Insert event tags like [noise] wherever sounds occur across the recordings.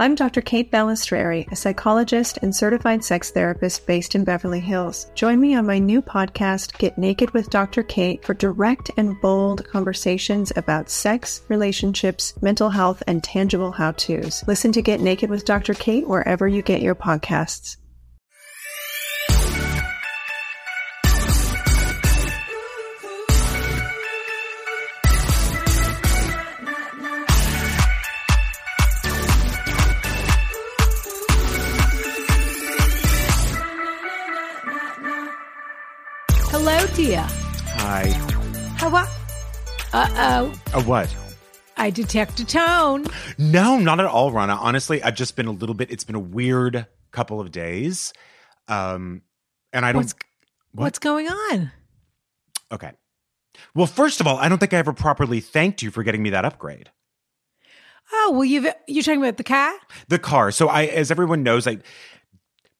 I'm Dr. Kate Balistreri, a psychologist and certified sex therapist based in Beverly Hills. Join me on my new podcast, Get Naked with Dr. Kate, for direct and bold conversations about sex, relationships, mental health, and tangible how to's. Listen to Get Naked with Dr. Kate wherever you get your podcasts. Uh oh. A what? I detect a tone. No, not at all, Ronna. Honestly, I've just been a little bit. It's been a weird couple of days, um, and I don't. What's, what's going on? okay. Well, first of all, I don't think I ever properly thanked you for getting me that upgrade. Oh, well, you've you're talking about the car. The car. So I, as everyone knows, I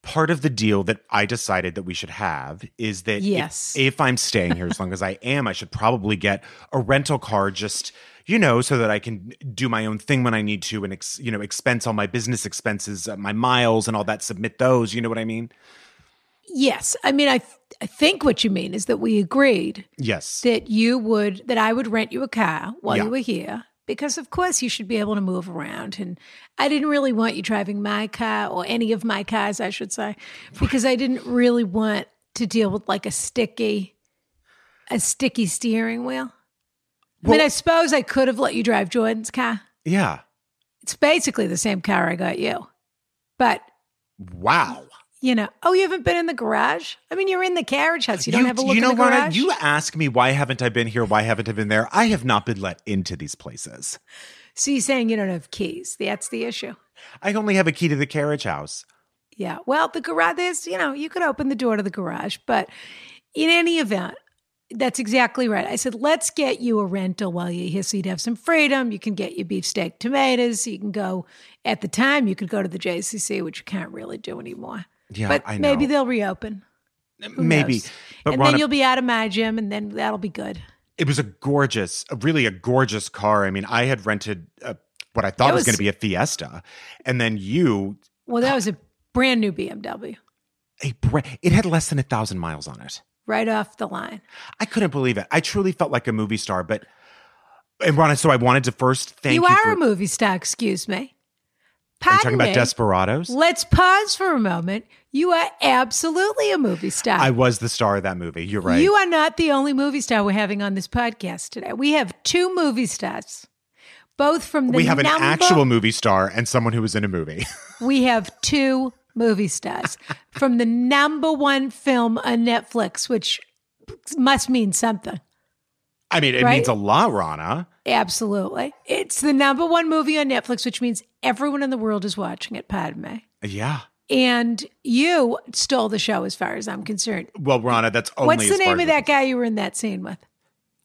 part of the deal that I decided that we should have is that if- Yes. if, I'm staying here as long as I am, I should probably get a rental car just you know so that I can do my own thing when I need to and ex, you know expense all my business expenses, uh, my miles and all that submit those, you know what I mean? Yes, I mean, I th- I think what you mean is that we agreed Yes. that you would that I would rent you a car while Yeah. you were here because of course you should be able to move around and I didn't really want you driving my car or any of my cars I should say because I didn't really want to deal with like a sticky a sticky steering wheel. I mean, I suppose I could have let you drive Jordan's car. Yeah. It's basically the same car I got you. But, Wow. You know, oh, you haven't been in the garage? I mean, you're in the carriage house. You don't have a look you know in the Ronna, garage? you ask me why haven't I been here? Why haven't I been there? I have not been let into these places. so you're saying you don't have keys. That's the issue. I only have a key to the carriage house. Yeah. Well, the garage, is, you know, you could open the door to the garage. But in any event, that's exactly right. I said, let's get you a rental while you're here so you'd have some freedom. You can get your beefsteak tomatoes. You can go, at the time, you could go to the JCC, which you can't really do anymore. Yeah, but I know. maybe they'll reopen. Who Maybe. knows? But and Ronna, then you'll be out of my gym, and then that'll be good. it was a gorgeous, a really a gorgeous car. I mean, I had rented a, what I thought was, was- going to be a Fiesta, and then you, Well, that was a brand new BMW, a bra- it had less than a thousand miles on it. right off the line. I couldn't believe it. I truly felt like a movie star. But and Ronna, so I wanted to first thank you. you are for, a movie star, excuse me. Are you Pardon talking about. Desperados? Let's pause for a moment. You are absolutely a movie star. I was the star of that movie. You're right. You are not the only movie star we're having on this podcast today. We have two movie stars, both from the we have an number- actual movie star and someone who was in a movie. [laughs] We have two movie stars from the number one film on Netflix, which must mean something. I mean, it Right? means a lot, Ronna. Absolutely. It's the number one movie on Netflix, which means everyone in the world is watching it, pardon me. Yeah. And you stole the show as far as I'm concerned. Well, Ronna, that's only What's the name of that guy you were in that scene with?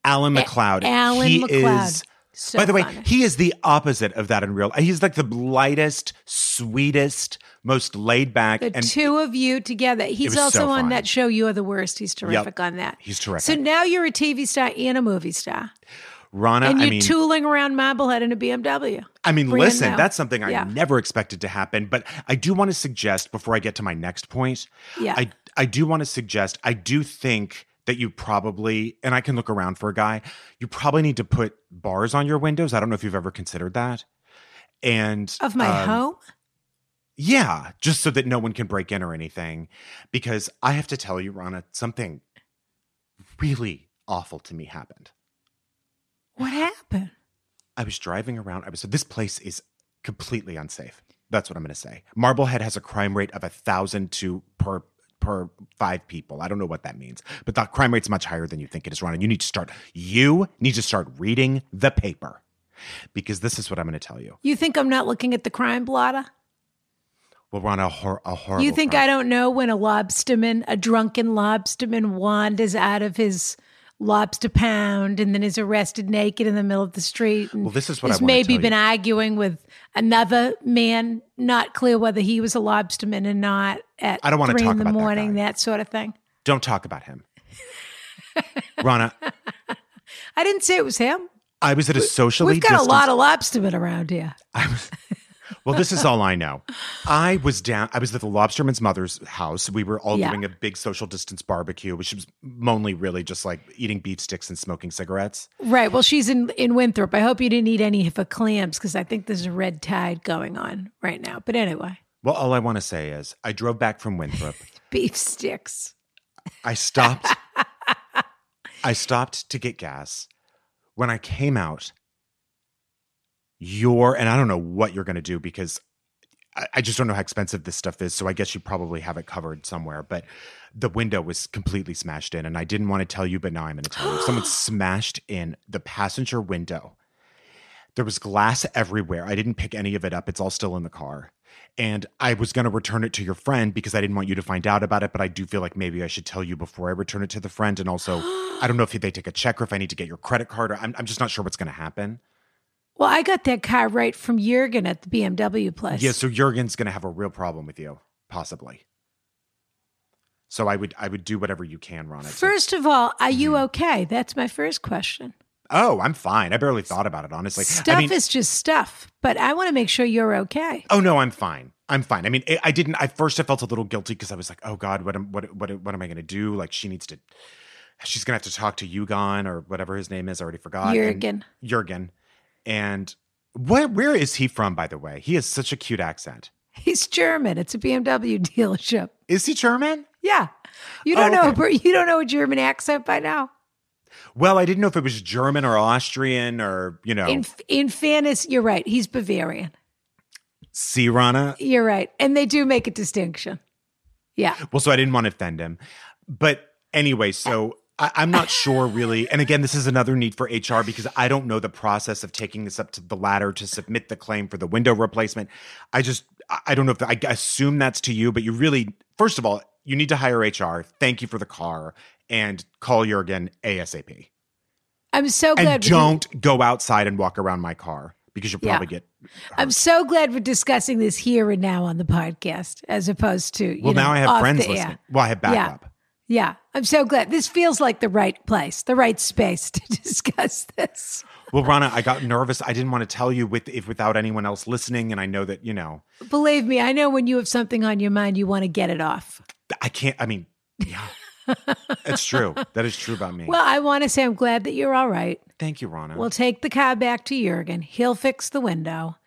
Alan McLeod. Alan he McLeod. is. So by the way, he is the opposite of that in real. Life. He's like the lightest, sweetest, most laid back, The and two of you together. He's also so on fun. that show, You're the Worst. He's terrific on that. he's terrific. So now you're a TV star and a movie star. Ronna. And I you're mean, tooling around Marblehead in a BMW. I mean, brand listen, that's something I Yeah. never expected to happen. But I do want to suggest before I get to my next point. Yeah. I I do want to suggest. I do think that you probably, and I can look around for a guy. You probably need to put bars on your windows. I don't know if you've ever considered that. And Of my um, home? Yeah, just so that no one can break in or anything. Because I have to tell you, Ronna, something really awful to me happened. What happened? I was driving around. I was so this place is completely unsafe. That's what I'm going to say. Marblehead has a crime rate of a thousand to per per five people. I don't know what that means, but the crime rate's much higher than you think it is, Ron. And you need to start. You need to start reading the paper because this is what I'm going to tell you. You think I'm not looking at the crime blotter? Well, Ron, a, hor- a horrible. You think crime. I don't know when a lobsterman, a drunken lobsterman, wanders out of his lobster pound and then is arrested naked in the middle of the street? And Well, this is what has maybe been you. arguing with another man, not clear whether he was a lobsterman or not. At I don't wanna three talk in the about morning, guy. that sort of thing. Don't talk about him, Ronna. [laughs] I didn't say it was him. I was at a socially. We've got a lot of lobstermen around here. I was Well, this is all I know. I was down. I was at the Lobsterman's mother's house. We were all Yeah. doing a big social distance barbecue, which was mainly really just like eating beef sticks and smoking cigarettes. Right. Well, she's in in Winthrop. I hope you didn't eat any of her clams because I think there's a red tide going on right now. But anyway, Well, all I want to say is, I drove back from Winthrop. [laughs] beef sticks. I stopped. I stopped to get gas. When I came out, your and I don't know what you're going to do because I, I just don't know how expensive this stuff is. So I guess you probably have it covered somewhere. But the window was completely smashed in, and I didn't want to tell you, but now I'm going to tell you. Someone [gasps] smashed in the passenger window. There was glass everywhere. I didn't pick any of it up. It's all still in the car. And I was going to return it to your friend because I didn't want you to find out about it. But I do feel like maybe I should tell you before I return it to the friend. And also, I don't know if they take a check or if I need to get your credit card. Or I'm, I'm just not sure what's going to happen. Well, I got that car right from Jürgen at the BMW place. Yeah, so Jürgen's going to have a real problem with you, possibly. So I would I would do whatever you can, to- First of all, are you Mm-hmm. okay? That's my first question. oh, I'm fine. I barely thought about it, honestly. Stuff I mean, is just stuff, but I want to make sure you're okay. Oh no, I'm fine. I'm fine. I mean, I- I didn't. At first, I felt a little guilty because I was like, "Oh God, what am what what what am I going to do?" Like, she needs to. She's going to have to talk to Yugon or whatever his name is. I already forgot. And- Jürgen. And where where is he from? By the way, he has such a cute accent. He's German. It's a BMW [laughs] dealership. Is he German? Yeah. You don't Oh, know okay. you don't know a German accent by now. Well, I didn't know if it was German or Austrian or you know. In in fairness, you're right. He's Bavarian. see, Ronna. You're right. And they do make a distinction. Yeah. Well, so I didn't want to offend him. But anyway, so I, I'm not sure really. And again, this is another need for HR because I don't know the process of taking this up to the ladder to submit the claim for the window replacement. I just, I don't know if I assume that's to you, but you really, first of all, you need to hire HR. Thank you for the car and call Jürgen ASAP. I'm so glad And don't go outside and walk around my car because you'll Yeah. probably get. I'm so glad we're discussing this here and now on the podcast as opposed to you Well, know, now I have friends the listening. Well, I have backup. Yeah. I'm so glad. This feels like the right place, the right space [laughs] to discuss this. Well, Ronna, I got nervous. I didn't want to tell you with if without anyone else listening, and I know that you know Believe me, I know when you have something on your mind, you want to get it off. I can't. I mean, yeah, it's true. That is true about me. Well, I want to say I'm glad that you're all right. Thank you, Ronna. We'll take the car back to Jürgen. He'll fix the window.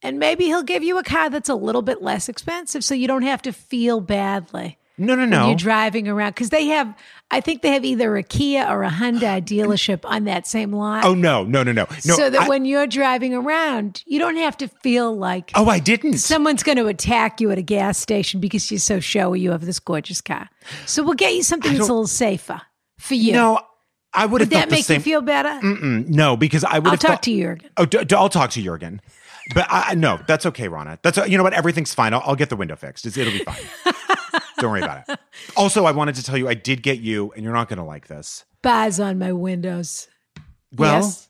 And maybe he'll give you a car that's a little bit less expensive so you don't have to feel badly no, no, when no. you're driving around. Because they have, I think they have either a Kia or a Hyundai dealership on that same lot. oh no, no, no, no, no. so that I- when you're driving around, you don't have to feel like oh, I didn't. someone's going to attack you at a gas station because you're so showy you have this gorgeous car. So we'll get you something that's a little safer for you. no, I would have Would that make same. you feel better? Mm-mm, no, because I would I'll have talk thought, to Jürgen. Oh, d- d- I'll talk to Jürgen. But I- no, that's okay, Ronna. That's you know what? Everything's fine. I'll, I'll get the window fixed. It's, it'll be fine. [laughs] Don't worry about it. [laughs] Also, I wanted to tell you I did get you, and you're not going to like this. Bars on my windows. Well, yes.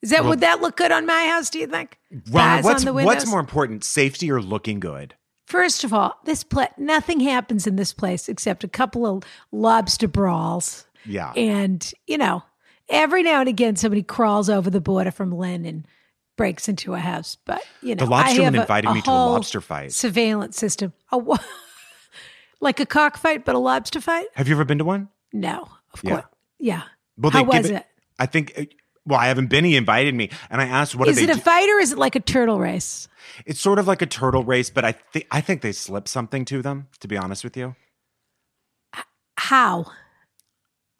Is that well- would that look good on my house? Do you think? Bars what's on the windows. what's more important, safety or looking good? First of all, this place nothing happens in this place except a couple of lobster brawls, Yeah. and you know, every now and again somebody crawls over the border from Lynn and breaks into a house. But you know, The I lobsterman have a- invited a me to a lobster fight. surveillance system. A [laughs] like a cockfight, but a lobster fight? Have you ever been to one? No, of Yeah. course. Yeah. Well, How was it? I think. uh, Well, I haven't been. He invited me, and I asked, "What Is it a do?" fight or is it like a turtle race? It's sort of like a turtle race, but I think I think they slip something to them. To be honest with you, How?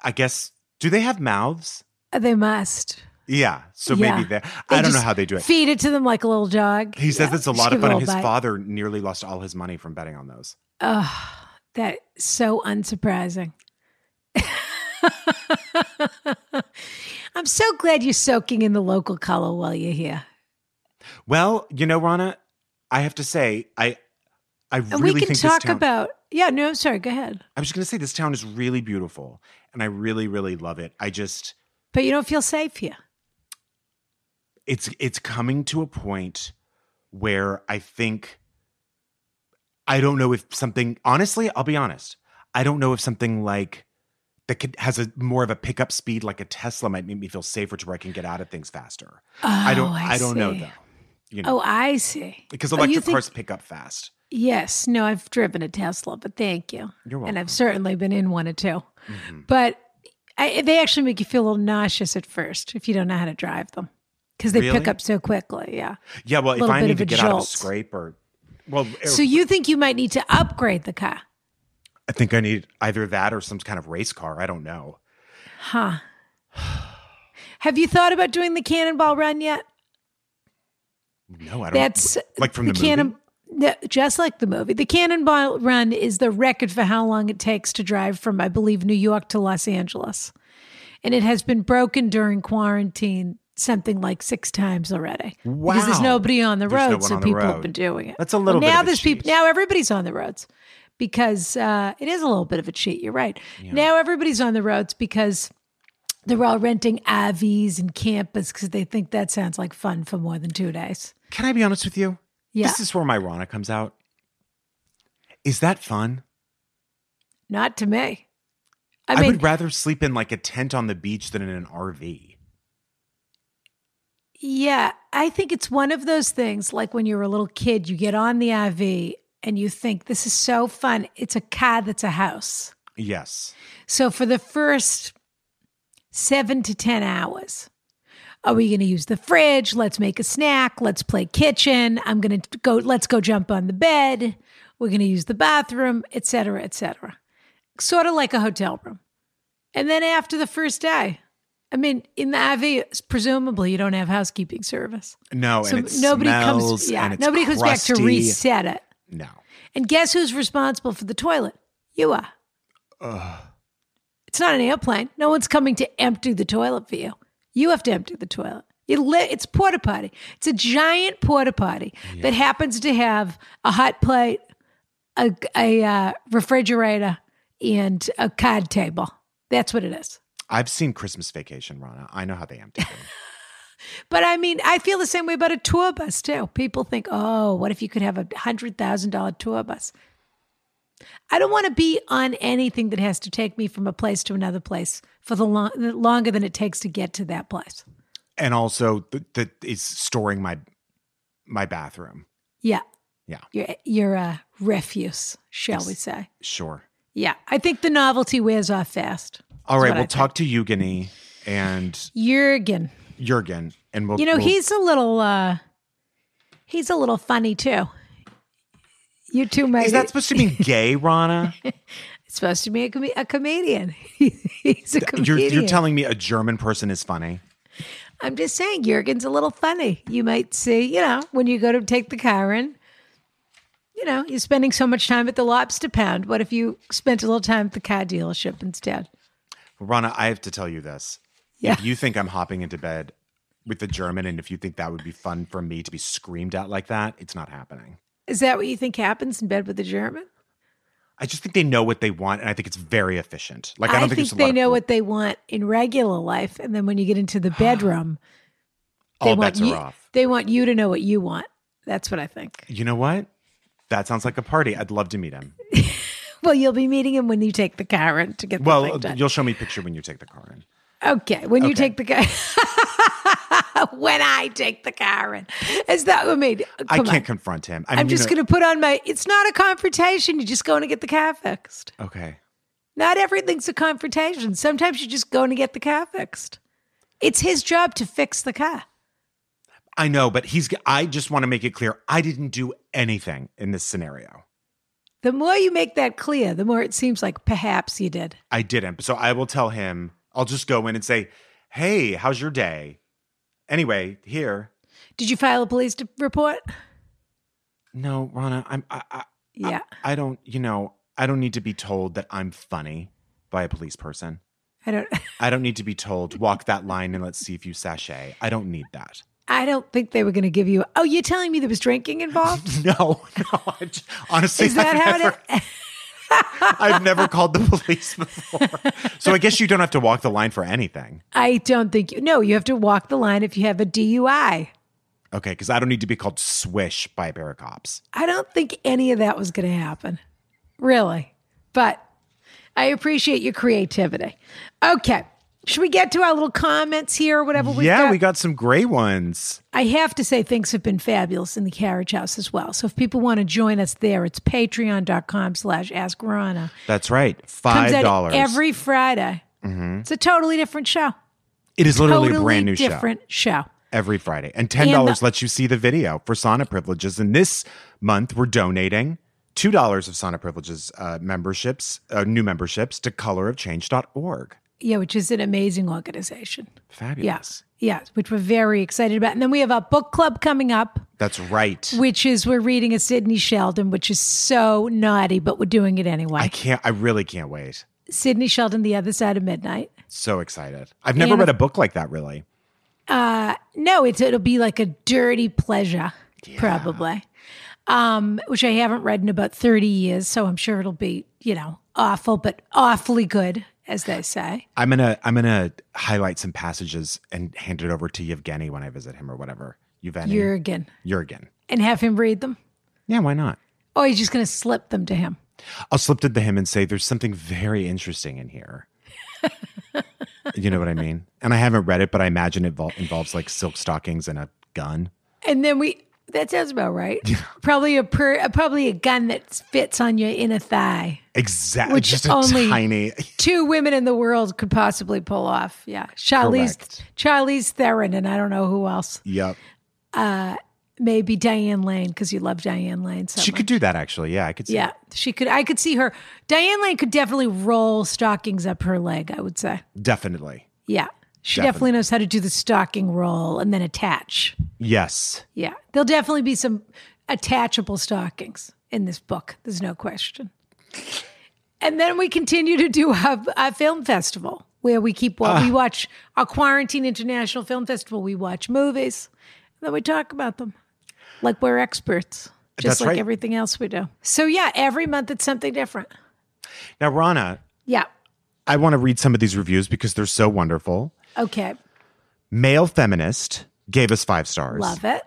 I guess. Do they have mouths? Uh, They must. Yeah. So Yeah. maybe they. They I don't know how they do it. Feed it to them like a little dog. He says Yeah, it's a lot of fun. And his bite. father nearly lost all his money from betting on those. Oh, that so unsurprising. [laughs] I'm so glad you're soaking in the local color while you're here. Well, you know, Ronna, I have to say, I, I And really we can think talk town. about. Yeah, no, I'm sorry. Go ahead. I was just going to say this town is really beautiful, and I really, really love it. I just, But you don't feel safe here. it's it's coming to a point where I think I don't know if something honestly, I'll be honest. I don't know if something like that could has a more of a pickup speed like a Tesla might make me feel safer to where I can get out of things faster. I don't Oh, I, don't know though. You know, Oh, I see. because Oh, electric think- cars pick up fast. Yes. No, I've driven a Tesla, but thank you. You're welcome. And. I've certainly been in one or 2 Mhm. But I, they actually make you feel a little nauseous at first if you don't know how to drive them because they Really? pick up so quickly. Yeah. Yeah, well, if I need to get out of a scrape or, well, So er, you think you might need to upgrade the car? I think I need either that or some kind of race car. I don't know. Huh. [sighs] Have you thought about doing the cannonball run yet? No, I don't. That's like from the, cannon. movie. Just like the movie. The Cannonball Run is the record for how long it takes to drive from, I believe, New York to Los Angeles. And it has been broken during quarantine something like six times already. Wow. Because there's nobody on the There's road, one so people have been doing it. That's a little Well, bit now there's people now everybody's on the roads because uh, it is a little bit of a cheat. You're right. Now everybody's on the roads because they're all renting RVs and campers because they think that sounds like fun for more than two days. Can I be honest with you? Yeah. This is where my Ronna comes out. Is that fun? Not to me. I I, mean, would rather sleep in like a tent on the beach than in an RV. Yeah, I think it's one of those things like when you're a little kid, you get on the RV and you think, this is so fun. It's a car that's a house. Yes. So for the first seven to 10 hours, are we going to use the fridge? Let's make a snack. Let's play kitchen. I'm going to go, let's go jump on the bed. We're going to use the bathroom, et cetera, et cetera. Sort of like a hotel room. And then after the first day, I mean, in the RV, presumably you don't have housekeeping service. No, So and it nobody comes, yeah, nobody comes back to reset it. No. And guess who's responsible for the toilet? You are. Ugh. It's not an airplane. No one's coming to empty the toilet for you. You have to empty the toilet. You li- it's porta potty. It's a giant porta potty that happens to have a hot plate, a, a uh, refrigerator, and a card table. That's what it is. I've seen Christmas Vacation, Ronna. I know how they empty them. [laughs] But I mean, I feel the same way about a tour bus too. People think, oh, what if you could have a hundred thousand dollar tour bus? I don't want to be on anything that has to take me from a place to another place for the long, longer than it takes to get to that place. and also th- that is storing my my bathroom. Yeah, Yeah, your your uh, refuse, shall we say? sure. Yeah, I think the novelty wears off fast. All right, That's right, I we'll think. talk to Eugenie and Jürgen, Jürgen, and we'll. you know we'll- he's a little uh he's a little funny too. You two might. Is that supposed to mean [laughs] gay, Ronna? It's supposed to be a, com- a comedian. [laughs] He's a you're, comedian. you're telling me a German person is funny? I'm just saying, Jürgen's a little funny. You might see, you know, when you go to take the car in, you know, you're spending so much time at the lobster pound. What if you spent a little time at the car dealership instead? Ronna, I have to tell you this. Yeah. If you think I'm hopping into bed with the German, and if you think that would be fun for me to be screamed at like that, it's not happening. Is that what you think happens in bed with the German? I just think they know what they want, and I think it's very efficient. Like I I, don't think, think, a they know of, what they want in regular life, and then when you get into the [gasps] bedroom, they all want bets you. are off. They want you to know what you want. That's what I think. You know what? That sounds like a party. I'd love to meet him. [laughs] Well, you'll be meeting him when you take the car in to get the Well, you'll show me a picture when you take the car in. Okay, when you take the car, [laughs] when I take the car in, is that what I mean? I can't on. confront him. I mean, I'm you just uh, going to put on my. It's not a confrontation. You're just going to get the car fixed. Okay. Not everything's a confrontation. Sometimes you're just going to get the car fixed. It's his job to fix the car. I know, but he's. I just want to make it clear. I didn't do anything in this scenario. The more you make that clear, the more it seems like perhaps you did. I didn't. So I will tell him. I'll just go in and say, "Hey, how's your day?" Anyway, here. Did you file a police report? No, Ronna. I'm. I, I, Yeah. I don't. You know. I don't need to be told that I'm funny by a police person. I don't. I don't need to be told walk that line and let's see if you sashay. I don't need that. I don't think they were going to give you. Oh, you're telling me there was drinking involved? [laughs] No, no. I honestly, Is that I've how never, it? [laughs] I've never called the [laughs] police before. So I guess you don't have to walk the line for anything. I don't think you. No, you have to walk the line if you have a DUI. Okay, because I don't need to be called swish by a pair of cops. I don't think any of that was going to happen, really. But I appreciate your creativity. Okay, Should we get to our little comments here or whatever we've yeah, got? we got some great ones. I have to say things have been fabulous in the carriage house as well. So if people want to join us there, it's patreon.com slash ask Ronna. That's right. Five dollars. every Friday. It's a totally different show. It is literally totally a brand new show. different show. every Friday. And ten dollars lets you see the video for sauna privileges. And this month we're donating two dollars of sauna privileges uh, memberships, uh, new memberships to colorofchange.org. Yeah, which is an amazing organization. Fabulous. Yes. Yes, which we're very excited about. And then we have a book club coming up, That's right. which is we're reading a Sidney Sheldon, which is so naughty, but we're doing it anyway. I can't I really can't wait. Sidney Sheldon, The Other Side of Midnight. So excited. I've never And- read a book like that really. Uh No, it's it'll be like a dirty pleasure, probably. Um, which I haven't read in about 30 years, so I'm sure it'll be, you know, awful, but awfully good, as they say. I'm gonna I'm gonna highlight some passages and hand it over to Yevgeny when I visit him or whatever. Yevgeny. Jürgen. Jürgen. And have him read them. Yeah, why not? Or he's just gonna slip them to him. I'll slip it to him and say there's something very interesting in here. [laughs] you know what I mean? And I haven't read it, but I imagine it involves like silk stockings and a gun. And then we that sounds about right. probably a per, uh, probably a gun that fits on your inner thigh. Exactly. Which Just a only- tiny. Two women in the world could possibly pull off. Yeah. Charlize Correct. Charlize Theron and I don't know who else. Yep. Uh, Maybe Diane Lane because you love Diane Lane so She much. could do that actually. Yeah, I could see. Yeah, she could. I could see her. Diane Lane could definitely roll stockings up her leg. I would say. Definitely. Yeah, she Definitely. definitely knows how to do the stocking roll and then attach. Yes. Yeah, there'll definitely be some attachable stockings in this book. There's no question. And then we continue to do a, a film festival where we keep what Ah. we watch our quarantine international film festival. We watch movies, and then we talk about them like we're experts, just like right. everything else we do. So yeah, every month it's something different. Now, Ronna, Yeah. I want to read some of these reviews because they're so wonderful. Okay. Male feminist gave us five stars. Love it.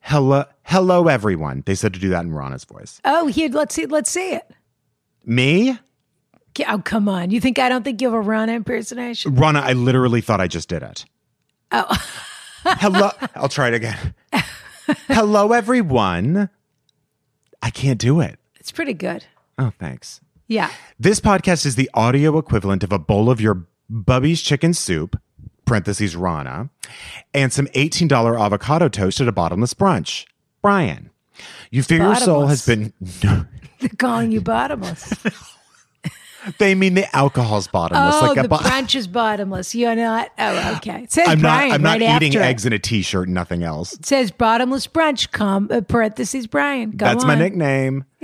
Hello, hello, everyone. They said to do that in Ronna's voice. Oh, here, let's see. Let's see it. Me, Oh, come on. You think I don't think you have a Ronna impersonation? Ronna, I literally thought I just did it. Oh. [laughs] Hello. I'll try it again. Hello, everyone. I can't do it. It's pretty good. Oh, thanks. Yeah. This podcast is the audio equivalent of a bowl of your Bubby's chicken soup, parentheses Ronna, and some $18 avocado toast at a bottomless brunch. Bryan, you fear your soul has been. [laughs] They're calling you bottomless. [laughs] they mean the alcohol's bottomless. oh, like a the bo- [laughs] brunch is bottomless. You're not. Oh, okay. It says I'm not. Bryan I'm not right eating after it. eggs in a t-shirt. and Nothing else. It says bottomless brunch. Com uh, parentheses Bryan. Go That's my nickname. [laughs]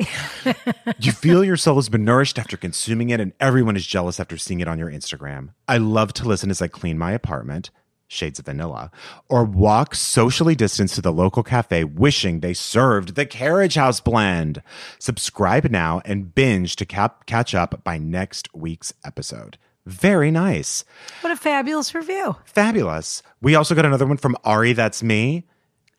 you feel your soul has been nourished after consuming it, and everyone is jealous after seeing it on your Instagram. I love to listen as I clean my apartment, shades of vanilla, or walk socially distanced to the local cafe wishing they served the Carriage House blend. Subscribe now and binge to cap- catch up by next week's episode. Very nice. What a fabulous review. Fabulous. We also got another one from Ari, that's me.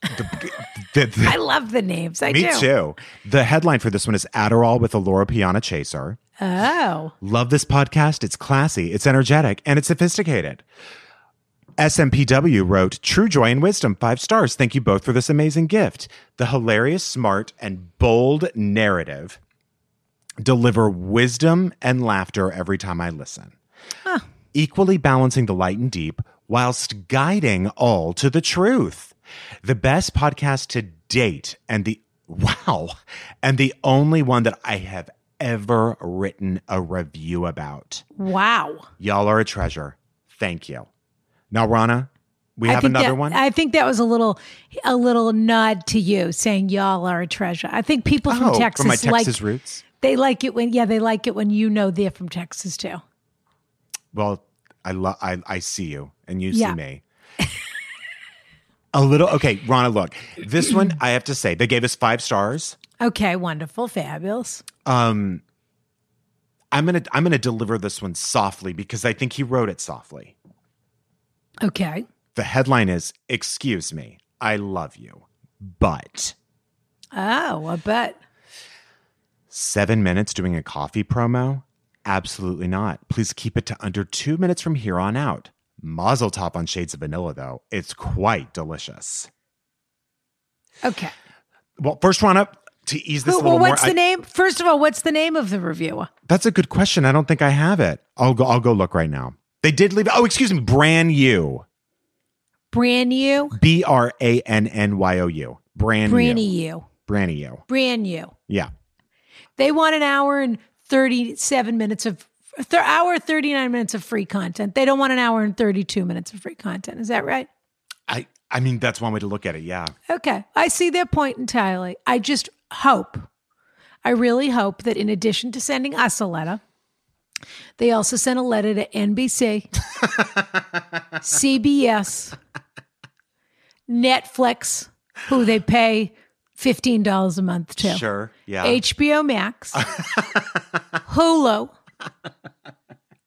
The- the- the- I love the names. I me do. too. The headline for this one is Adderall with a Loro Piana chaser. Oh. Love this podcast. It's classy, it's energetic, and it's sophisticated. SMPW wrote True Joy and Wisdom, five stars. Thank you both for this amazing gift. The hilarious, smart, and bold narrative deliver wisdom and laughter every time I listen. Equally balancing the light and deep whilst guiding all to the truth. The best podcast to date and the [laughs] wow, and the only one that I have ever written a review about. Wow. Y'all are a treasure. Thank you. Now, Ronna, we have another that- one. I think that was a little, a little nod to you saying y'all are a treasure. I think people from oh, Texas from my Texas like roots. they like it when yeah they like it when you know they're from Texas too. Well, I love. I, I see you, and you Yeah. see me. a little. Okay, Ronna. Look, this one I have to say they gave us five stars. Okay, wonderful, fabulous. Um, I'm gonna I'm gonna deliver this one softly because I think he wrote it softly. Okay, The headline is "Excuse me, I love you, but." oh, I bet. seven minutes doing a coffee promo Absolutely not. Please keep it to under two minutes from here on out. Mazel tov on Shades of Vanilla, though. It's quite delicious. Okay. Well, first run up to ease this a little well, what's more. the I- name? First of all, what's the name of the reviewer? That's a good question. I don't think I have it. I'll go. I'll go look right now. They did leave. Oh, excuse me. Brand new. Brand new. B R A N N Y O U. Brand Brand new. Brand new. Brand new. Yeah. They want an hour and 37 minutes of th- hour 39 minutes of free content. They don't want an hour and 32 minutes of free content. Is that right? I. I mean, that's one way to look at it. Yeah. Okay. I see their point entirely. I just hope, I really hope that in addition to sending us a letter, they also sent a letter to NBC, CBS, Netflix, who they pay $15 a month to. Sure. Yeah. HBO Max, Hulu.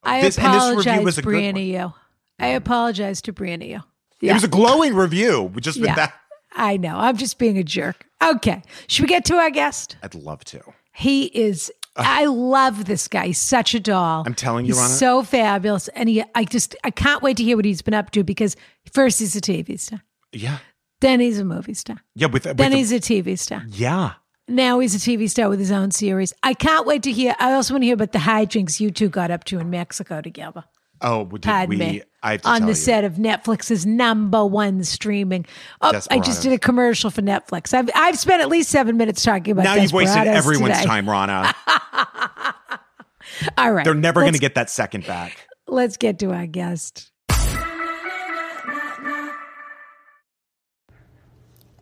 I This- and this review apologize, Brianna. You. I apologize to Brianna. You. It was a glowing review. Just with Yeah. that, I know. I'm just being a jerk. Okay. Should we get to our guest? I'd love to. He is. [laughs] I love this guy. He's such a doll. I'm telling you, he's Ronna. so fabulous, and he. I just. I can't wait to hear what he's been up to because first he's a TV star, Yeah. then he's a movie star, Yeah. With, with then the- he's a TV star. yeah. Now he's a TV star with his own series. I can't wait to hear. I also want to hear about the hijinks you two got up to in Mexico together. Oh, did Pardon we? I have to on the you. set of Netflix's number one streaming. Oh, I just did a commercial for Netflix. I've, I've spent at least seven minutes talking about. Now you've wasted everyone's today. time, Ronna. [laughs] All right, They're never going to get that second back. Let's get to our guest.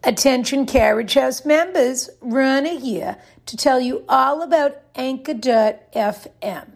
Attention Carriage House members, Ronna here to tell you all about Anchor.fm.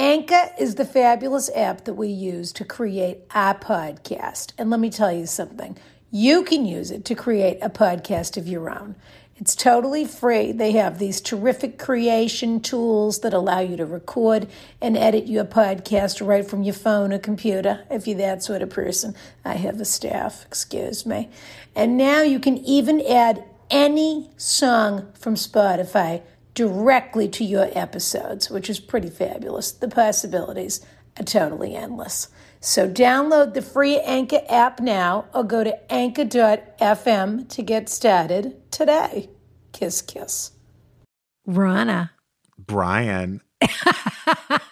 Anchor is the fabulous app that we use to create our podcast. And let me tell you something you can use it to create a podcast of your own. It's totally free. They have these terrific creation tools that allow you to record and edit your podcast right from your phone or computer, if you're that sort of person. I have a staff, excuse me. And now you can even add any song from Spotify directly to your episodes, which is pretty fabulous. The possibilities are totally endless. So download the free Anchor app now or go to anchor.fm to get started today. Kiss, kiss. Ronna, Bryan, [laughs]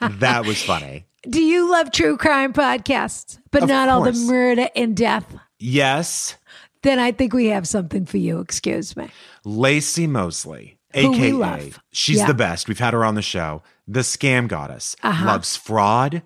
that was funny. do you love true crime podcasts, but Of not all the murder and death? Yes, Then I think we have something for you. Excuse me. Lacey Mosley, Who we aka she's Yeah. the best. We've had her on the show. The scam goddess Uh-huh. loves fraud,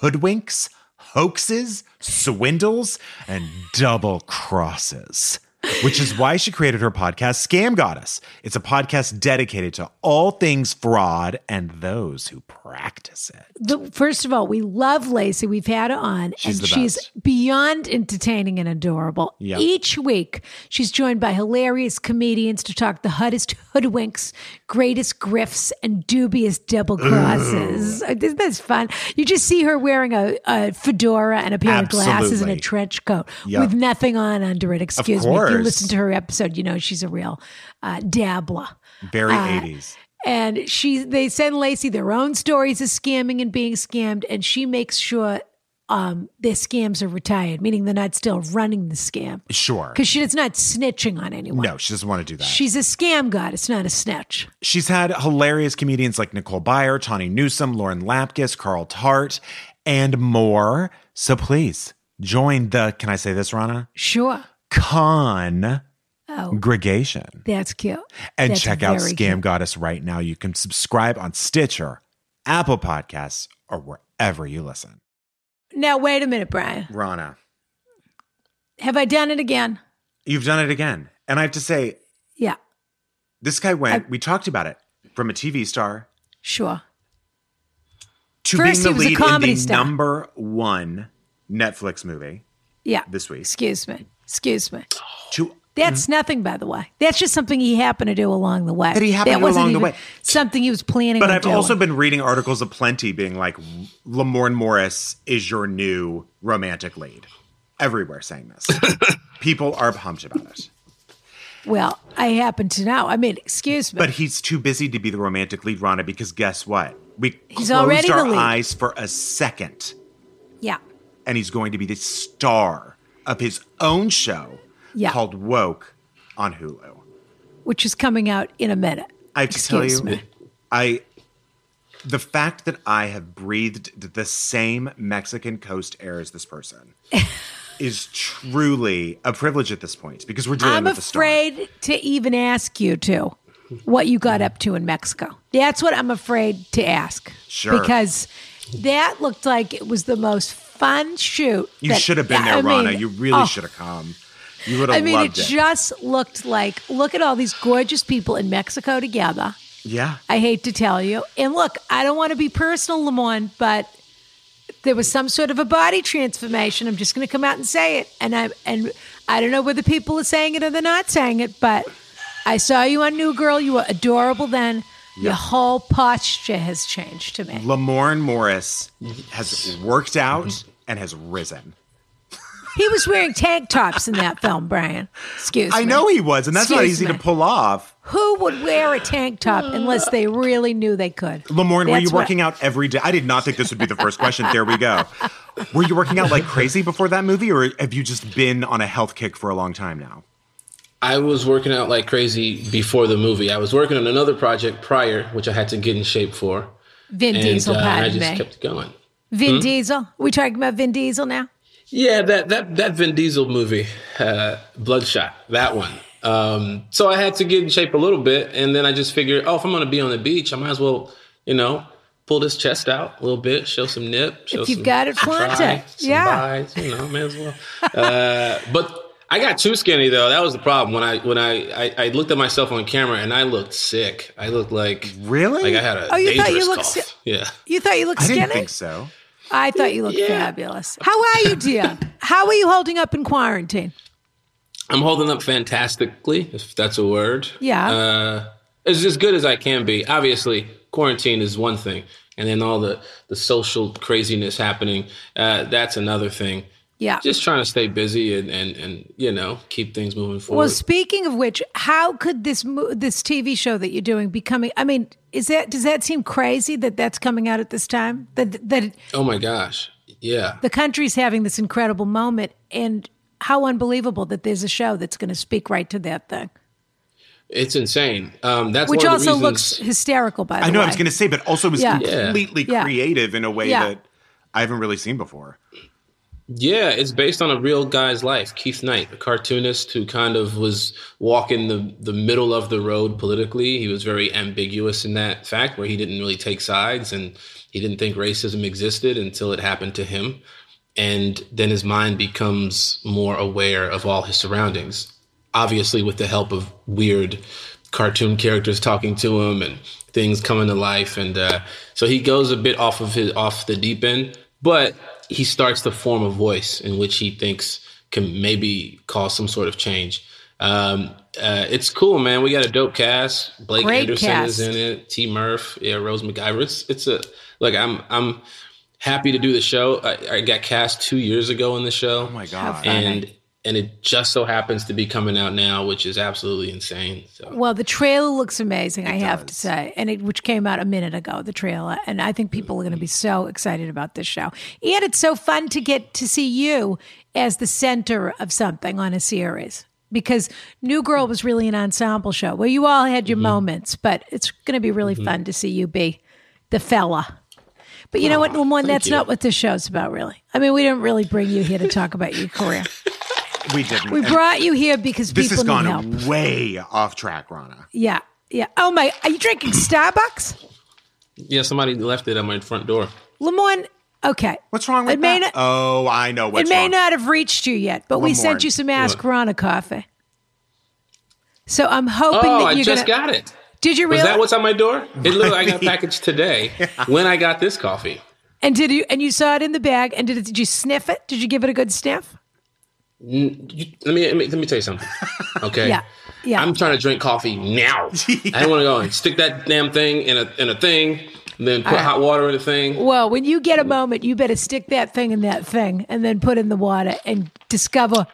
hoodwinks, hoaxes, swindles, and double crosses. Which is why she created her podcast, Scam Goddess. It's a podcast dedicated to all things fraud and those who practice it. The, first of all, we love Lacey. We've had her on, She's and she's best. beyond entertaining and adorable. Yep. Each week, she's joined by hilarious comedians to talk the hottest hoodwinks, greatest grifts, and dubious double crosses. Isn't uh, this fun? You just see her wearing a, a fedora and a pair of glasses and a trench coat Yep. with nothing on under it. Excuse me. You listen to her episode, you know she's a real uh, dabbler. Very Uh, 80s. And she they send Lacey their own stories of scamming and being scammed, and she makes sure um, their scams are retired, meaning they're not still running the scam. Sure. Because she's not snitching on anyone. No, she doesn't want to do that. She's a scam god. It's not a snitch. She's had hilarious comedians like Nicole Byer, Tawny Newsome, Lauren Lapkus, Carl Tart, and more. So please join the, can I say this, Ronna? Sure. Congregation. Oh, Gregation. that's cute. And That's check out Scam cute. Goddess right now. You can subscribe on Stitcher, Apple Podcasts, or wherever you listen. Now, wait a minute, Bryan. Ronna, Have I done it again? you've done it again. And I have to say, Yeah, this guy went, we talked about it, from a TV star sure. to First, being the he was a lead in the star. number one Netflix movie Yeah. this week. Excuse me. Excuse me. To That's nothing, by the way. That's just something he happened to do along the way. Mm-hmm. That he happened to do along the way. Something he was planning But on I've doing. also been reading articles aplenty being like, Lamorne Morris is your new romantic lead. Everywhere saying this. [laughs] People are pumped about it. Well, I happen to know. I mean, excuse me. But he's too busy to be the romantic lead, Ronna, because guess what? We He's closed already the our lead. eyes for a second, yeah. and he's going to be the star of his own show Yeah. called Woke on Hulu. Which is coming out in a minute. I have to tell you, me. I the fact that I have breathed the same Mexican coast air as this person [laughs] is truly a privilege at this point because we're dealing I'm with a star. afraid to even ask you to what you got up to in Mexico. That's what I'm afraid to ask. Sure. Because that looked like it was the most fun shoot. You that- should have been I there, Ronna. mean, you really oh, should have come. You would have I mean, it it. just looked like look at all these gorgeous people in Mexico together. yeah. I hate to tell you. And look, I don't want to be personal, Lamont, but there was some sort of a body transformation. I'm just going to come out and say it. And I and I don't know whether people are saying it or they're not saying it, but I saw you on New Girl. You were adorable then. Your whole posture has changed to me. Lamorne Morris has worked out and has risen. He was wearing tank tops in that film, Bryan. Excuse me. I know he was, and that's not easy me. to pull off. Who would wear a tank top unless they really knew they could? Lamorne, were That's you what- working out every day? I did not think this would be the first question. There we go. Were you working out like crazy before that movie, or have you just been on a health kick for a long time now? I was working out like crazy before the movie. I was working on another project prior, which I had to get in shape for. Vin And, Diesel, uh, and I just me. kept going. Vin Diesel. we talking about Vin Diesel now? Yeah, that that that Vin Diesel movie, uh, Bloodshot, that one. Um, so I had to get in shape a little bit, and then I just figured, oh, if I'm going to be on the beach, I might as well, you know, pull this chest out a little bit, show some nip. Show If you've some got it, flaunt tri, it. Yeah. buys, you know, may as well. Uh, but I got too skinny though. That was the problem. When I when I, I I looked at myself on camera and I looked sick. I looked like Really? like I had a Oh, you thought you dangerous looked cough. si- yeah. You thought you looked I skinny? didn't think so. I thought you looked Yeah. fabulous. How are you, dear? [laughs] How are you holding up in quarantine? I'm holding up fantastically, if that's a word. Yeah. Uh, as as good as I can be. Obviously, quarantine is one thing, and then all the the social craziness happening. Uh, that's another thing. Yeah. Just trying to stay busy and and and you know keep things moving forward. well, speaking of which, how could this mo- this TV show that you're doing be coming? I mean, is that does that seem crazy that that's coming out at this time? That that oh my gosh, yeah. the country's having this incredible moment, and how unbelievable that there's a show that's going to speak right to that thing, It's insane. Um, that's which one also reasons, looks hysterical. By the way, I know way, I was going to say, but also was Yeah. Yeah. completely Yeah. creative in a way Yeah. that I haven't really seen before. Yeah, it's based on a real guy's life, Keith Knight, a cartoonist who kind of was walking the, the middle of the road politically. He was very ambiguous in that fact, where he didn't really take sides and he didn't think racism existed until it happened to him. And then his mind becomes more aware of all his surroundings, obviously, with the help of weird cartoon characters talking to him and things coming to life. And uh, so he goes a bit off of his off the deep end, but he starts to form a voice in which he thinks can maybe cause some sort of change. Um, uh, it's cool, man. We got a dope cast. Blake Great Anderson cast. is in it. T. Murph, yeah, Rose McIver. It's it's a like I'm I'm happy to do the show. I, I got cast two years ago in the show. Oh my god! and and it just so happens to be coming out now, which is absolutely insane. So Well, the trailer looks amazing, I have to say, and it which came out a minute ago. The trailer, and I think people are going to be mm-hmm. so excited about this show. And it's so fun to get to see you as the center of something on a series because New Girl was really an ensemble show where you all had your mm-hmm. moments, but it's going to be really mm-hmm. fun to see you be the fella. But you know what, Lamont, that's you. not what this show's about, really. I mean, we didn't really bring you here to talk about your career. [laughs] we didn't. We And brought you here because this people has need gone help. way off track, Ronna. Yeah, yeah. Oh my, are you drinking Starbucks? yeah, somebody left it at my front door. Lamont, okay. What's wrong with it may that? Not, oh, I know what's wrong. it may wrong. not have reached you yet, but we Lamont. sent you some Ask Ronna coffee. So I'm hoping Oh, that you're just gonna. got it. did you Was really? that what's on my door? It looked like I got [laughs] a package today when I got this coffee. and did you? And you saw it in the bag. And did it? Did you sniff it? Did you give it a good sniff? You- let, me, let me let me tell you something. [laughs] Okay. Yeah, yeah. I'm trying to drink coffee now. [laughs] I don't want to go and stick that damn thing in a in a thing, and then put right. hot water in the thing. well, when you get a moment, you better stick that thing in that thing, and then put in the water and discover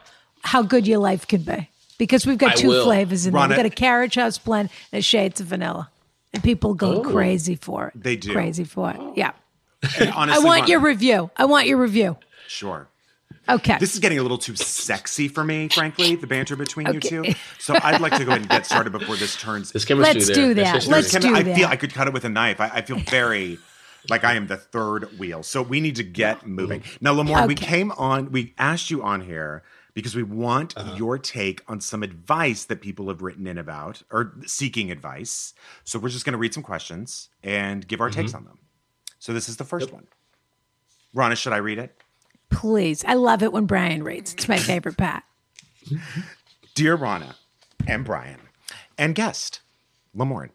how good your life can be. because we've got I two will. flavors in there. Run We've got a carriage house blend and a shades of vanilla. And people go Oh. crazy for it. They do. Crazy for it. Yeah. And I want Ronna- your review. I want your review. Sure. Okay. This is getting a little too sexy for me, frankly, the banter between you two. So I'd like to go ahead and get started before this turns. There's chemistry Let's there. do that. history. Let's Can- do I that. feel I could cut it with a knife. I, I feel very like I am the third wheel. So we need to get moving. Now, Lamar, we came on, we asked you on here because we want Uh-huh. your take on some advice that people have written in about or seeking advice. So we're just going to read some questions and give our takes Mm-hmm. on them. So this is the first one. Ronna, should I read it? Please. I love it when Bryan reads. It's my favorite part. Dear Ronna and Bryan and guest, Lamorne,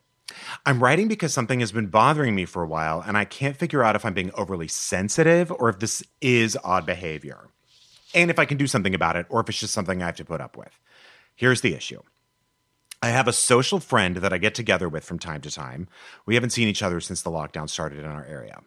I'm writing because something has been bothering me for a while and I can't figure out if I'm being overly sensitive or if this is odd behavior. And if I can do something about it or if it's just something I have to put up with. Here's the issue. I have a social friend that I get together with from time to time. We haven't seen each other since the lockdown started in our area.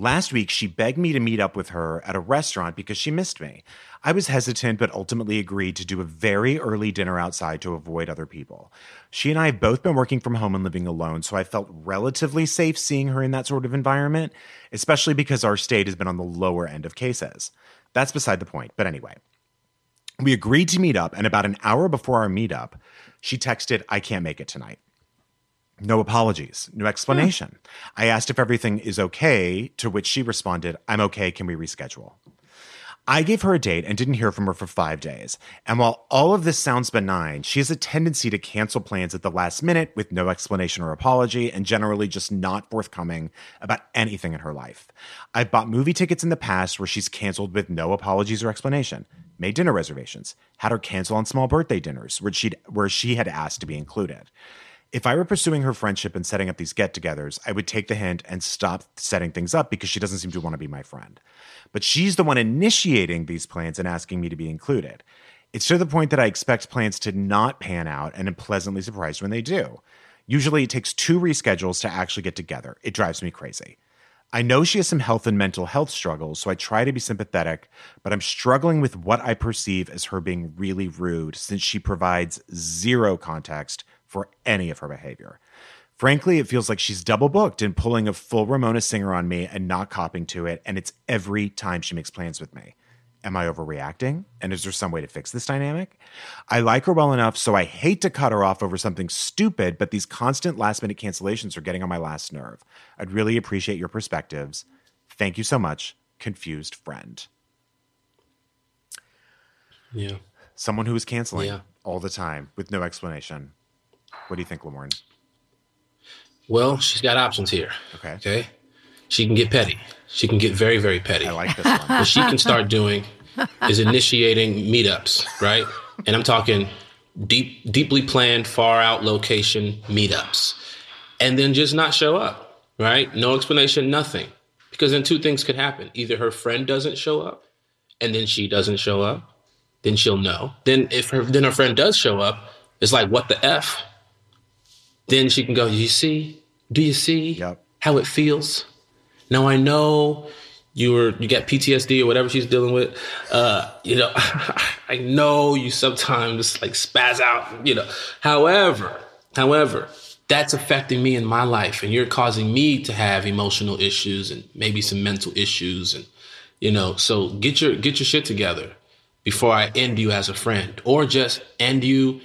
Last week, she begged me to meet up with her at a restaurant because she missed me. I was hesitant, but ultimately agreed to do a very early dinner outside to avoid other people. She and I have both been working from home and living alone, so I felt relatively safe seeing her in that sort of environment, especially because our state has been on the lower end of cases. That's beside the point, but anyway. We agreed to meet up, and about an hour before our meetup, she texted, I can't make it tonight. No apologies, no explanation. I asked if everything is okay, to which she responded, I'm okay, can we reschedule? I gave her a date and didn't hear from her for five days. And while all of this sounds benign, she has a tendency to cancel plans at the last minute with no explanation or apology and generally just not forthcoming about anything in her life. I've bought movie tickets in the past where she's canceled with no apologies or explanation, made dinner reservations, had her cancel on small birthday dinners where, she'd, where she had asked to be included. If I were pursuing her friendship and setting up these get togethers, I would take the hint and stop setting things up because she doesn't seem to want to be my friend. But she's the one initiating these plans and asking me to be included. It's to the point that I expect plans to not pan out and am pleasantly surprised when they do. Usually it takes two reschedules to actually get together. It drives me crazy. I know she has some health and mental health struggles, so I try to be sympathetic, but I'm struggling with what I perceive as her being really rude since she provides zero context for any of her behavior. Frankly, it feels like she's double booked and pulling a full Ramona Singer on me and not copping to it, and it's every time she makes plans with me. Am I overreacting? And is there some way to fix this dynamic? I like her well enough, so I hate to cut her off over something stupid, but these constant last minute cancellations are getting on my last nerve. I'd really appreciate your perspectives. Thank you so much, confused friend. Yeah. Someone who is canceling Yeah. all the time with no explanation. What do you think, Lamorne? Well, she's got options here. Okay. Okay. She can get petty. She can get very, very petty. I like this one. what she can start doing is initiating meetups, right? And I'm talking deep, deeply planned, far out location meetups, and then just not show up, right? No explanation, nothing, because then two things could happen: either her friend doesn't show up, and then she doesn't show up, then she'll know. Then if her then her friend does show up, it's like what the f. Then she can go. You see? Do you see Yep. how it feels? Now I know you were you got PTSD or whatever she's dealing with. Uh, you know, [laughs] I know you sometimes like spaz out. You know, however, however, that's affecting me in my life, and you're causing me to have emotional issues and maybe some mental issues, and you know, so get your get your shit together before I end you as a friend, or just end you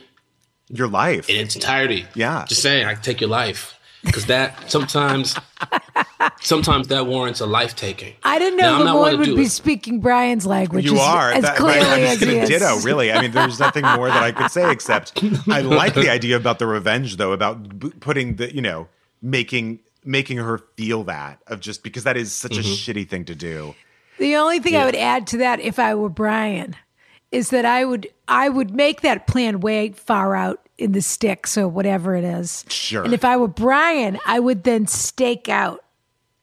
Your life. in its entirety. Yeah. Just saying, I can take your life. Because that sometimes, [laughs] sometimes that warrants a life taking. I didn't Now, know I'm not one would be it. speaking Bryan's language. You as, are. as That- clearly I'm as just he [laughs] going to is. ditto, really. I mean, there's nothing more that I could say except I [laughs] like the idea about the revenge, though, about b- putting the, you know, making making her feel that of just because that is such Mm-hmm. a shitty thing to do. The only thing I would add to that, if I were Brian, is that I would I would make that plan way far out in the sticks or whatever it is. Sure. And if I were Bryan, I would then stake out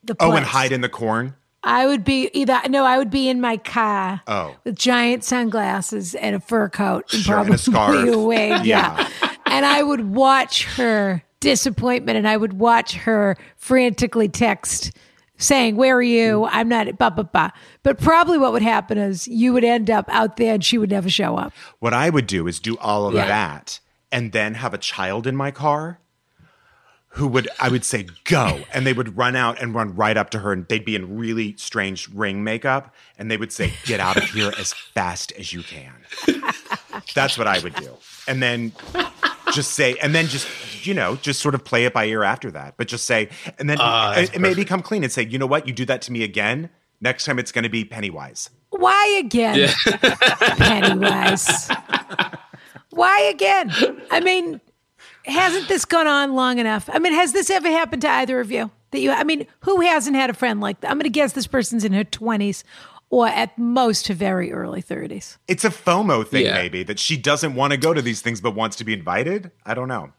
the place. Oh, and hide in the corn. I would be either no, I would be in my car Oh. with giant sunglasses and a fur coat and Sure, and probably a [laughs] scarf. a wig. Yeah. Yeah. and I would watch her disappointment and I would watch her frantically text saying, Where are you? Mm. I'm not, blah, blah, blah. But probably what would happen is you would end up out there and she would never show up. What I would do is do all of Yeah. that and then have a child in my car who would I would say go [laughs] and they would run out and run right up to her and they'd be in really strange ring makeup and they would say get out of here as fast as you can. [laughs] That's what I would do. And then just say and then just you know just sort of play it by ear after that but just say and then ah, that's it, it may become clean and say you know what you do that to me again next time it's going to be Pennywise Why again? [laughs] Pennywise. Why again? I mean, hasn't this gone on long enough? I mean, has this ever happened to either of you? That you, I mean, who hasn't had a friend like that? I'm going to guess this person's in her 20s or at most her very early 30s. It's a FOMO thing, Yeah. maybe, that she doesn't want to go to these things but wants to be invited. I don't know.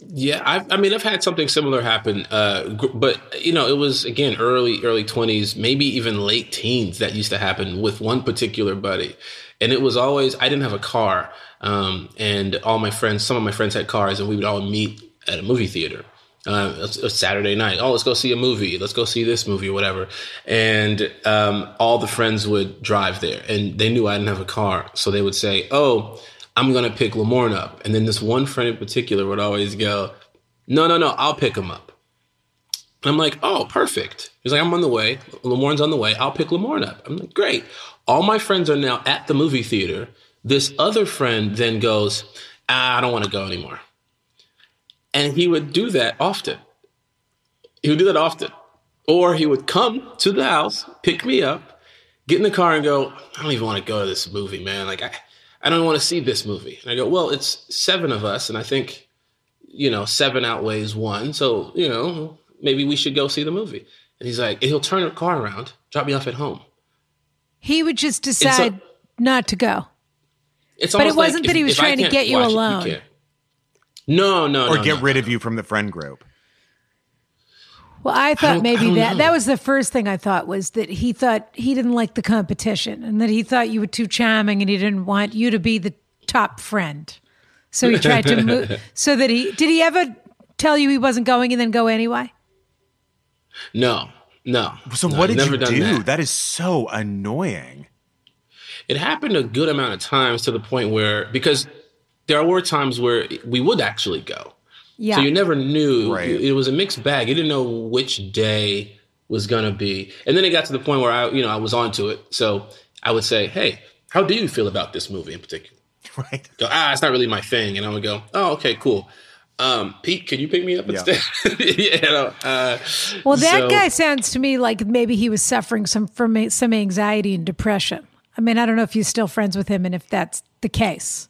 Yeah, I, I mean, I've had something similar happen, uh, but you know, it was again early, early twenties, maybe even late teens that used to happen with one particular buddy, and it was always I didn't have a car, um, and all my friends, some of my friends had cars, and we would all meet at a movie theater. Uh, it's a Saturday night. Oh, let's go see a movie. Let's go see this movie whatever. And um, all the friends would drive there, and they knew I didn't have a car, so they would say, "Oh, I'm gonna pick Lamorne up." And then this one friend in particular would always go, "No, no, no, I'll pick him up." And I'm like, "Oh, perfect." He's like, "I'm on the way. Lamorne's on the way. I'll pick Lamorne up." I'm like, "Great." All my friends are now at the movie theater. This other friend then goes, ah, "I don't want to go anymore." And he would do that often. He would do that often. Or he would come to the house, pick me up, get in the car and go, I don't even want to go to this movie, man. Like, I, I don't want to see this movie. And I go, well, it's seven of us. And I think, you know, seven outweighs one. So, you know, maybe we should go see the movie. And he's like, he'll turn the car around, drop me off at home. He would just decide not to go. It's But it wasn't that if- he was trying to get you it, alone. can't. No, no, Or no, get no, rid no. of you from the friend group. Well, I thought I maybe don't that know. that was the first thing I thought was that he thought he didn't like the competition and that he thought you were too charming and he didn't want you to be the top friend. So he tried to move [laughs] so that he did he ever tell you he wasn't going and then go anyway? No, no. So No, what did never you do? that. that is so annoying. it happened a good amount of times to the point where because there were times where we would actually go Yeah. so you never knew Right. it was a mixed bag you didn't know which day was gonna be and then it got to the point where i you know i was onto it so i would say hey how do you feel about this movie in particular [laughs] Right. go ah it's not really my thing and i would go oh okay cool um pete can you pick me up instead yeah [laughs] you know, uh, well, that so- guy sounds to me like maybe he was suffering some from some anxiety and depression. I mean, I don't know if you're still friends with him and if that's the case.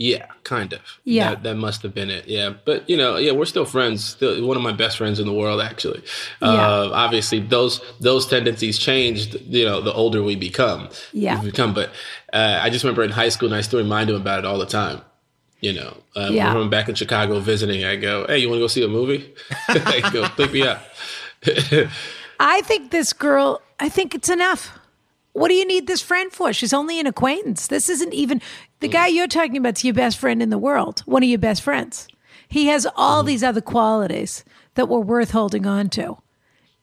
Yeah, kind of. Yeah. that, that must have been it. Yeah, but you know, yeah, we're still friends. Still, one of my best friends in the world, actually. Yeah. Uh, obviously, those those tendencies changed. You know, the older we become. Yeah. we become. But uh, I just remember in high school, and I still remind him about it all the time. You know, uh, Yeah. when I'm back in Chicago visiting, I go, "Hey, you want to go see a movie?" [laughs] Go, "Pick me up." [laughs] I think this girl, I think it's enough. What do you need this friend for? She's only an acquaintance. This isn't even the mm. guy you're talking about's your best friend in the world, one of your best friends. He has all mm. these other qualities that were worth holding on to.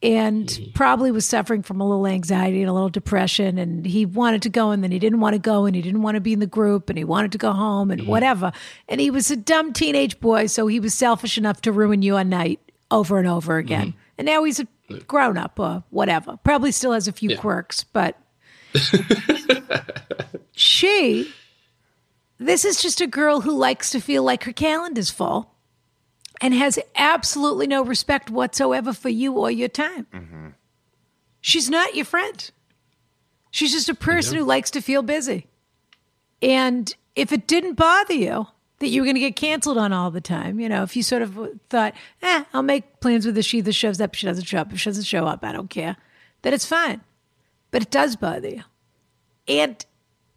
And probably was suffering from a little anxiety and a little depression. And he wanted to go and then he didn't want to go and he didn't want to be in the group and he wanted to go home and mm-hmm. whatever. And he was a dumb teenage boy. So he was selfish enough to ruin your night over and over again. Mm-hmm. And now he's a grown up or whatever. Probably still has a few Yeah. quirks, but [laughs] she, this is just a girl who likes to feel like her calendar's full and has absolutely no respect whatsoever for you or your time. She's not your friend. She's just a person who likes to feel busy. And if it didn't bother you that you were going to get canceled on all the time, you know, if you sort of thought, eh, I'll make plans with her, she either shows up, she doesn't show up. If she doesn't show up, I don't care, then it's fine. But it does bother you. And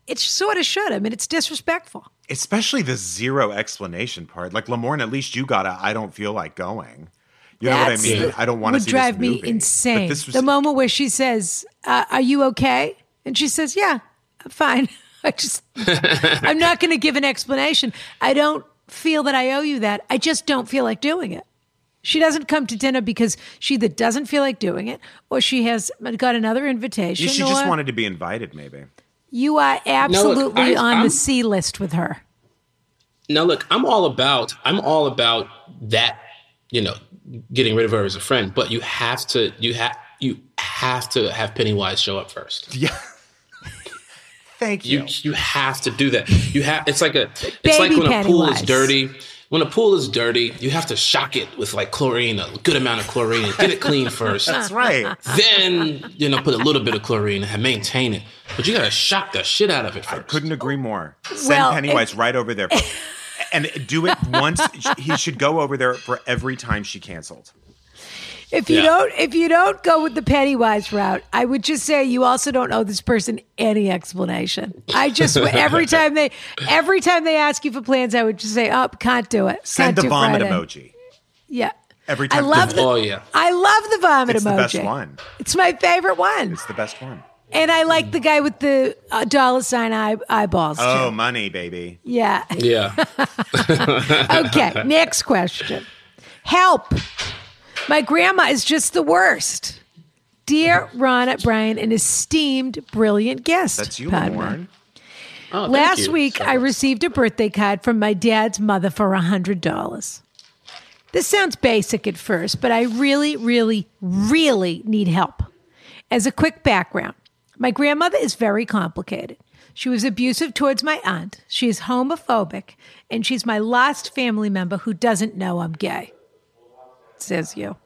it sort of should. I mean, it's disrespectful. Especially the zero explanation part. Like Lamorne, at least you got a I don't feel like going. You know what I mean? I don't want to would see drive me insane. this was the moment where she says, uh, "Are you okay?" and she says, "Yeah, I'm fine." [laughs] I just, I'm not going to give an explanation. I don't feel that I owe you that. I just don't feel like doing it. She doesn't come to dinner because she either doesn't feel like doing it or she has got another invitation. She just wanted to be invited, maybe. you are absolutely I- on I'm- the C list with her. Now, look, I'm all about I'm all about that. You know, getting rid of her as a friend, but you have to you have you have to have Pennywise show up first. [laughs] Yeah. Thank you. You you have to do that. You have it's like a it's like Baby when a pool is dirty. When a pool is dirty, you have to shock it with like chlorine, a good amount of chlorine, and get it clean first. That's right. then you know put a little bit of chlorine and maintain it. But you gotta shock the shit out of it first. Couldn't agree more. Send Well, Pennywise right over there. [laughs] And do it once. He should go over there for every time she canceled. If you Yeah. don't if you don't go with the Pennywise route, I would just say you also don't owe this person any explanation. I just [laughs] every time they every time they ask you for plans, I would just say, "Oh, can't do it." Send Can't the do vomit Friday." emoji. Yeah. Every time I love the Oh yeah. I love the vomit It's the best one. It's my favorite one. It's the best one. And I like the guy with the uh, dollar sign eye, eyeballs. Oh, money, baby. Yeah. Yeah. [laughs] Okay. [laughs] next question. Help. My grandma is just the worst. Dear Ron, Bryan, an esteemed, brilliant guest. That's you, Padma. Lauren. Oh, Last you. week, I received a birthday card from my dad's mother for $100. This sounds basic at first, but I really, really, really need help. As a quick background, my grandmother is very complicated. She was abusive towards my aunt, she is homophobic, and she's my last family member who doesn't know I'm gay. Says you.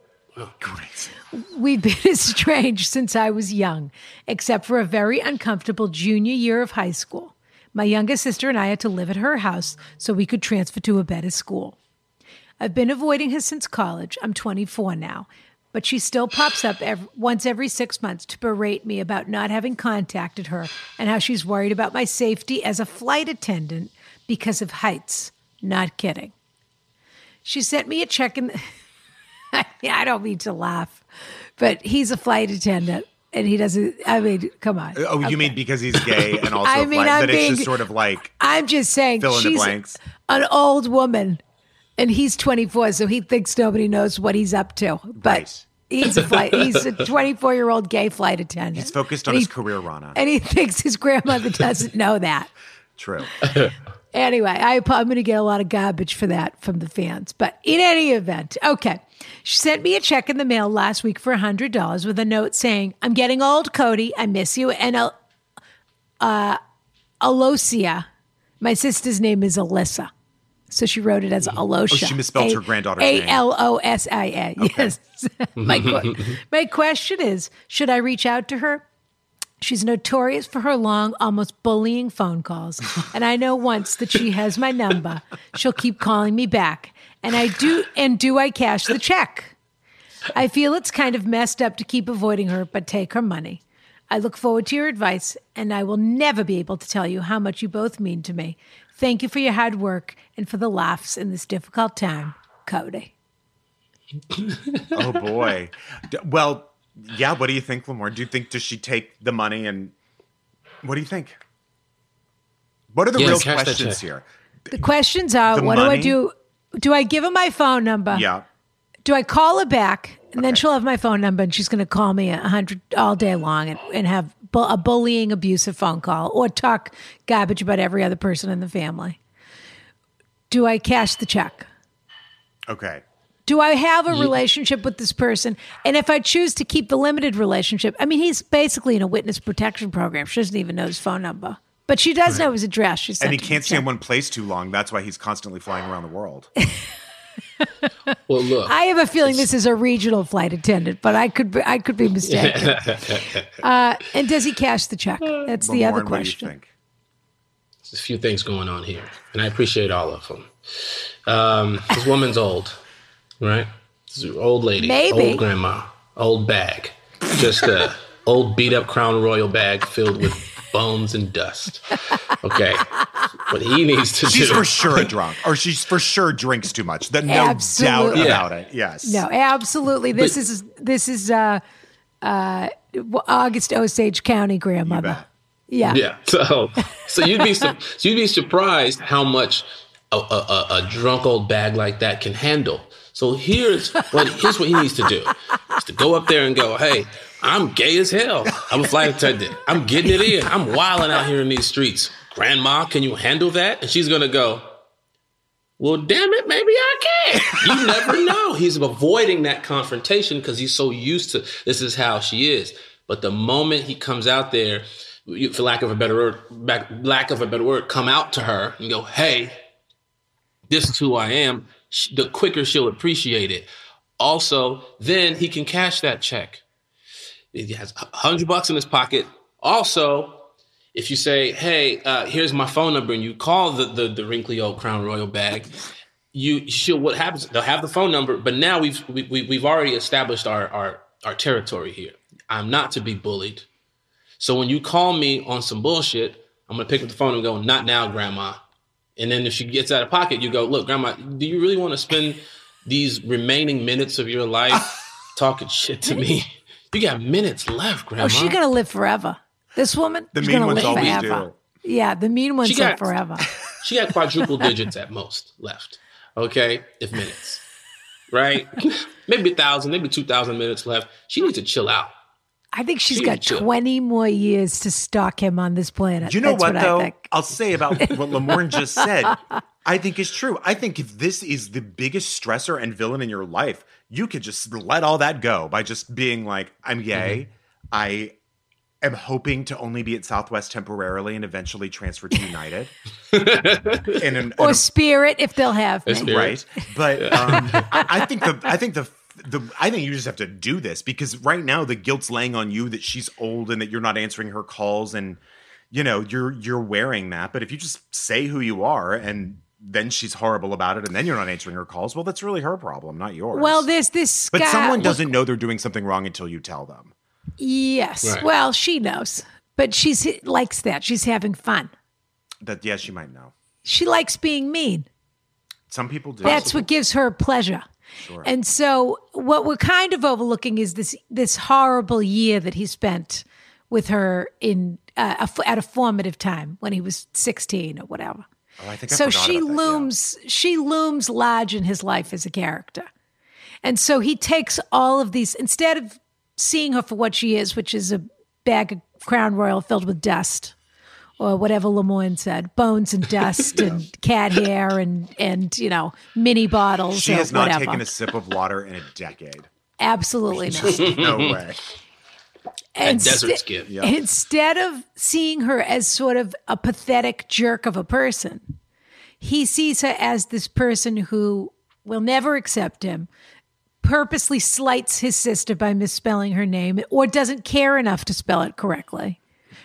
Great. We've been [laughs] estranged since I was young, except for a very uncomfortable junior year of high school. My youngest sister and I had to live at her house so we could transfer to a better school. I've been avoiding her since college. I'm 24 now, but she still pops up ev once every six months to berate me about not having contacted her and how she's worried about my safety as a flight attendant because of heights. Not kidding. She sent me a check in. [laughs] [laughs] yeah, I don't mean to laugh, but he's a flight attendant and he doesn't. I mean, come on. Oh, you mean because he's gay and [laughs] also I mean, flight, I'm that it's being- just sort of like I'm just saying Fill in the blanks. an old woman and he's 24, so he thinks nobody knows what he's up to. But Right. he's a flight, [laughs] he's a 24 year old gay flight attendant. he's focused on And his he- career, Ronna. And he thinks his grandmother doesn't know that. True. Anyway, I, I'm going to get a lot of garbage for that from the fans. But in any event, okay. She sent me a check in the mail last week for $100 with a note saying, I'm getting old, Cody. I miss you. And uh, uh, Alosia, my sister's name is Alyssa. So she wrote it as Alosia. Oh, she misspelled her granddaughter's name. A L O S I A. Yes. [laughs] my, que- [laughs] my question is should I reach out to her? She's notorious for her long, almost bullying phone calls. [laughs] And I know once that she has my number, she'll keep calling me back. And I do, and do I cash the check? I feel it's kind of messed up to keep avoiding her, but take her money. I look forward to your advice, and I will never be able to tell you how much you both mean to me. Thank you for your hard work and for the laughs in this difficult time, Cody. [laughs] Oh boy. Well, yeah. What do you think, Lamorne? Do you think does she take the money and what do you think? What are the Yeah, real questions here? The questions are The what do I do? Do I give her my phone number? Yeah. Do I call her back? And then she'll have my phone number and she's going to call me a hundred all day long and, and have bu- a bullying, abusive phone call or talk garbage about every other person in the family. Do I cash the check? Okay. Do I have a relationship with this person? And if I choose to keep the limited relationship, I mean, he's basically in a witness protection program. She doesn't even know his phone number, but she does know his address. She And he can't stay in one place too long. That's why he's constantly flying around the world. [laughs] Well, look. I have a feeling this is a regional flight attendant, but I could be, I could be mistaken. [laughs] uh, and does he cash the check? That's the Lamorne, other what do you question. think? There's a few things going on here, and I appreciate all of them. Um, this woman's old, right? This is an old lady, Maybe. old grandma, old bag, just a [laughs] old beat up Crown Royal bag filled with bones and dust. Okay, what he needs to She's do. for sure a drunk, or she's for sure drinks too much. There's no Absolutely. doubt Yeah. about it. Yes. No, absolutely. This But- is this is uh, uh, August Osage County grandmother. Yeah. Yeah. So, so you'd be su- so [laughs] you'd be surprised how much a, a, a drunk old bag like that can handle. So here's what here's what he needs to do: is to go up there and go, "Hey, I'm gay as hell. I'm a flight attendant. I'm getting it in. I'm wilding out here in these streets. Grandma, can you handle that?" And she's gonna go, "Well, damn it, maybe I can." You never know. He's avoiding that confrontation because he's so used to this is how she is. But the moment he comes out there, for lack of a better word, lack of a better word, come out to her and go, "Hey, this is who I am." The quicker she'll appreciate it. Also, then he can cash that check. He has a hundred bucks in his pocket. Also, if you say, "Hey, uh, here's my phone number," and you call the, the the wrinkly old Crown Royal bag, you she'll what happens? They'll have the phone number, but now we've we, we, we've already established our our our territory here. I'm not to be bullied. So when you call me on some bullshit, I'm gonna pick up the phone and go, "Not now, Grandma. And then if she gets out of pocket, you go, look, grandma, do you really want to spend these remaining minutes of your life [laughs] talking shit to me? You got minutes left, oh, grandma. Oh, she's gonna live forever. This woman, the she's mean gonna ones live always forever. do. Yeah, the mean ones She got- live forever. [laughs] She got quadruple digits at most left. Okay, if minutes, right? [laughs] maybe a thousand, maybe two thousand minutes left. She needs to chill out. I think she's She got needs to- 20 more years to stalk him on this planet. You know That's what, I though? think. I'll say about [laughs] what Lamorne just said. I think is true. I think if this is the biggest stressor and villain in your life, you could just let all that go by just being like, "I'm gay. I am hoping to only be at Southwest temporarily and eventually transfer to United." [laughs] in an, or in a- Spirit, if they'll have me. Right? But um, I, I think the I think the the I think you just have to do this because right now the guilt's laying on you that she's old and that you're not answering her calls and you know you're you're wearing that. But if you just say who you are and then she's horrible about it and then you're not answering her calls, well, that's really her problem, not yours. Well, there's this but guy. someone doesn't know they're doing something wrong until you tell them. Yes. Right. Well, she knows, but she's likes that. She's having fun. That yes, she might know. She likes being mean. Some people do. That's what gives her pleasure. And so what we're kind of overlooking is this this horrible year that he spent with her in uh, a at a formative time when he was 16 or whatever. Oh, I think I so she about that, yeah. looms she looms large in his life as a character. And so he takes all of these instead of seeing her for what she is, which is a bag of Crown Royal filled with dust or whatever Lemoyne said, bones and dust and [laughs] cat hair and and you know mini bottles. She has not whatever. taken a sip of water in a decade. Absolutely not. No way. That Inste- desert skin. Yeah. Instead of seeing her as sort of a pathetic jerk of a person, he sees her as this person who will never accept him, purposely slights his sister by misspelling her name, or doesn't care enough to spell it correctly.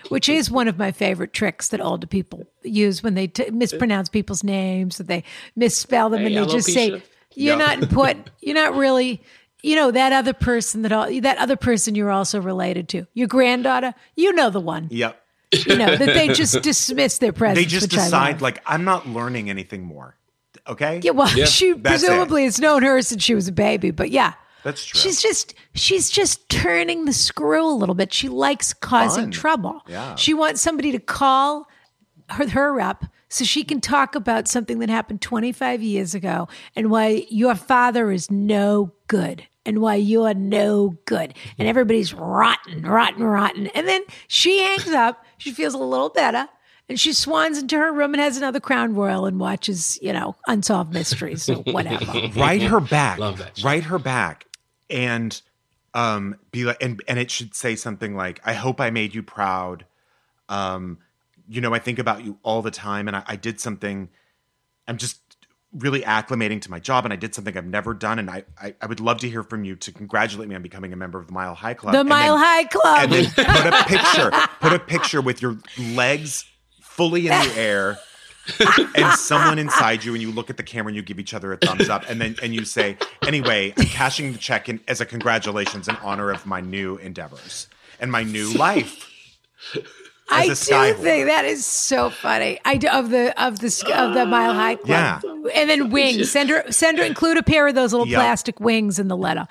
Which is one of my favorite tricks that older people use when they t- mispronounce people's names, that they misspell them Hey, and they just say, "You're Yeah. not important. You're not really." You know that other person that all that other person you're also related to. Your granddaughter, you know the one. Yep. You know that they just [laughs] dismiss their presence. They just decide like I'm not learning anything more. Okay? yeah. Well, Yeah, she that's it. presumably has known her since she was a baby, but yeah, That's true. She's just she's just turning the screw a little bit. She likes causing Fun. trouble. Yeah. She wants somebody to call her, her up so she can talk about something that happened 25 years ago and why your father is no good and why you're no good and everybody's rotten, rotten, rotten. And then she hangs up. She feels a little better. And she swans into her room and has another crown royal and watches, you know, unsolved mysteries or whatever. [laughs] write her back. Love that. Write her back and um be like and and it should say something like, I hope I made you proud. Um, you know, I think about you all the time and I, I did something I'm just really acclimating to my job and I did something I've never done and I, I I would love to hear from you to congratulate me on becoming a member of the Mile High Club. The And Mile then- High Club. and then put a picture, put a picture with your legs fully in the air [laughs] and someone inside you and you look at the camera and you give each other a thumbs up and then and you say anyway i'm cashing the check in as a congratulations in honor of my new endeavors and my new life I do a think whore. that is so funny. I do, of the of the sk- of the Mile High Club. Yeah. and then wings. Send her send her include a pair of those little Yep. plastic wings in the letter.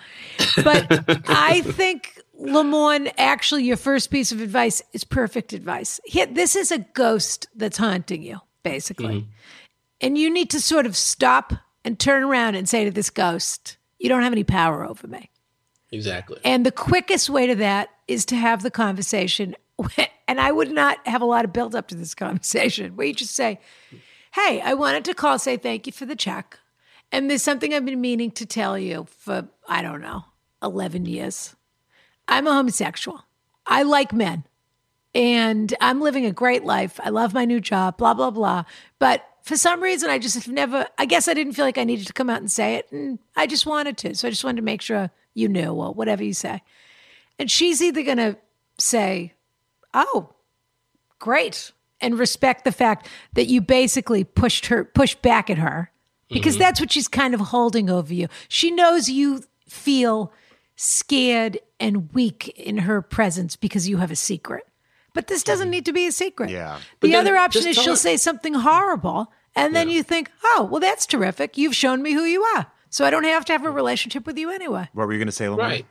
But I think Lamorne, actually, your first piece of advice is perfect advice. This is a ghost that's haunting you, basically. Mm-hmm. And you need to sort of stop and turn around and say to this ghost, You don't have any power over me. Exactly. And the quickest way to that is to have the conversation. [laughs] And I would not have a lot of build up to this conversation where you just say, Hey, I wanted to call, say thank you for the check. And there's something I've been meaning to tell you for, I don't know, 11 years. I'm a homosexual. I like men and I'm living a great life. I love my new job, blah, blah, blah. But for some reason, I just have never, I guess I didn't feel like I needed to come out and say it. And I just wanted to. So I just wanted to make sure you knew or whatever you say. And she's either going to say, oh, great, and respect the fact that you basically pushed her, pushed back at her because mm-hmm. that's what she's kind of holding over you. She knows you feel scared and weak in her presence because you have a secret. But this doesn't mm-hmm. need to be a secret. Yeah. The then other option is she'll her- say something horrible, and then you think, oh, well, that's terrific. You've shown me who you are. So I don't have to have a relationship with you anyway. What were you going to say, Lamar? Right.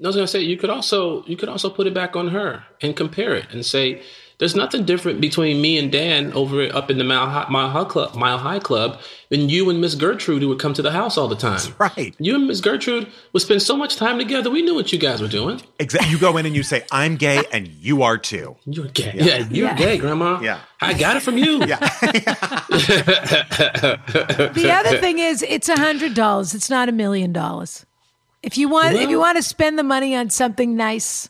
I was gonna say you could also you could also put it back on her and compare it and say there's nothing different between me and Dan over up in the Mile High, Mile High Club Mile High Club than you and Miss Gertrude who would come to the house all the time. Right. You and Miss Gertrude would spend so much time together. We knew what you guys were doing. Exactly. You go in and you say, "I'm gay," and you are too. You're gay. Yeah, you're Yeah. gay, Grandma. Yeah. I got it from you. [laughs] Yeah. [laughs] The other thing is, it's a hundred dollars. It's not a million dollars. If you want, if you want to spend the money on something nice,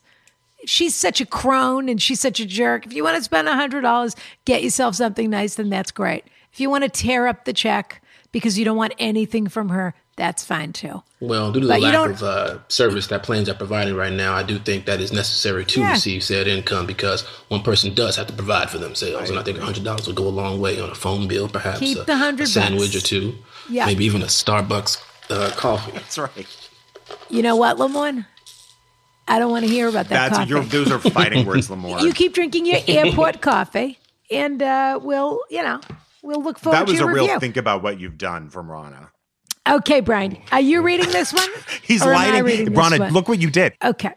she's such a crone and she's such a jerk. If you want to spend a hundred dollars, get yourself something nice, then that's great. If you want to tear up the check because you don't want anything from her, that's fine too. Well, due to the But you lack don't- of uh, service that planes are providing right now, I do think that is necessary to Yeah. receive said income because one person does have to provide for themselves, and I think a hundred dollars will go a long way on a phone bill, perhaps Keep a, the 100 a sandwich bucks. or two, Yeah. maybe even a Starbucks uh, coffee. That's right. You know what, Lamorne? I don't want to hear about that That's your, those are fighting words, [laughs] Lamar. you keep drinking your airport coffee, and uh, we'll, you know, we'll look forward that was to a your real review. think about what you've done from Ronna. Okay, Bryan, are you reading this one? [laughs] He's Or lighting. Ronna, look what you did. Okay.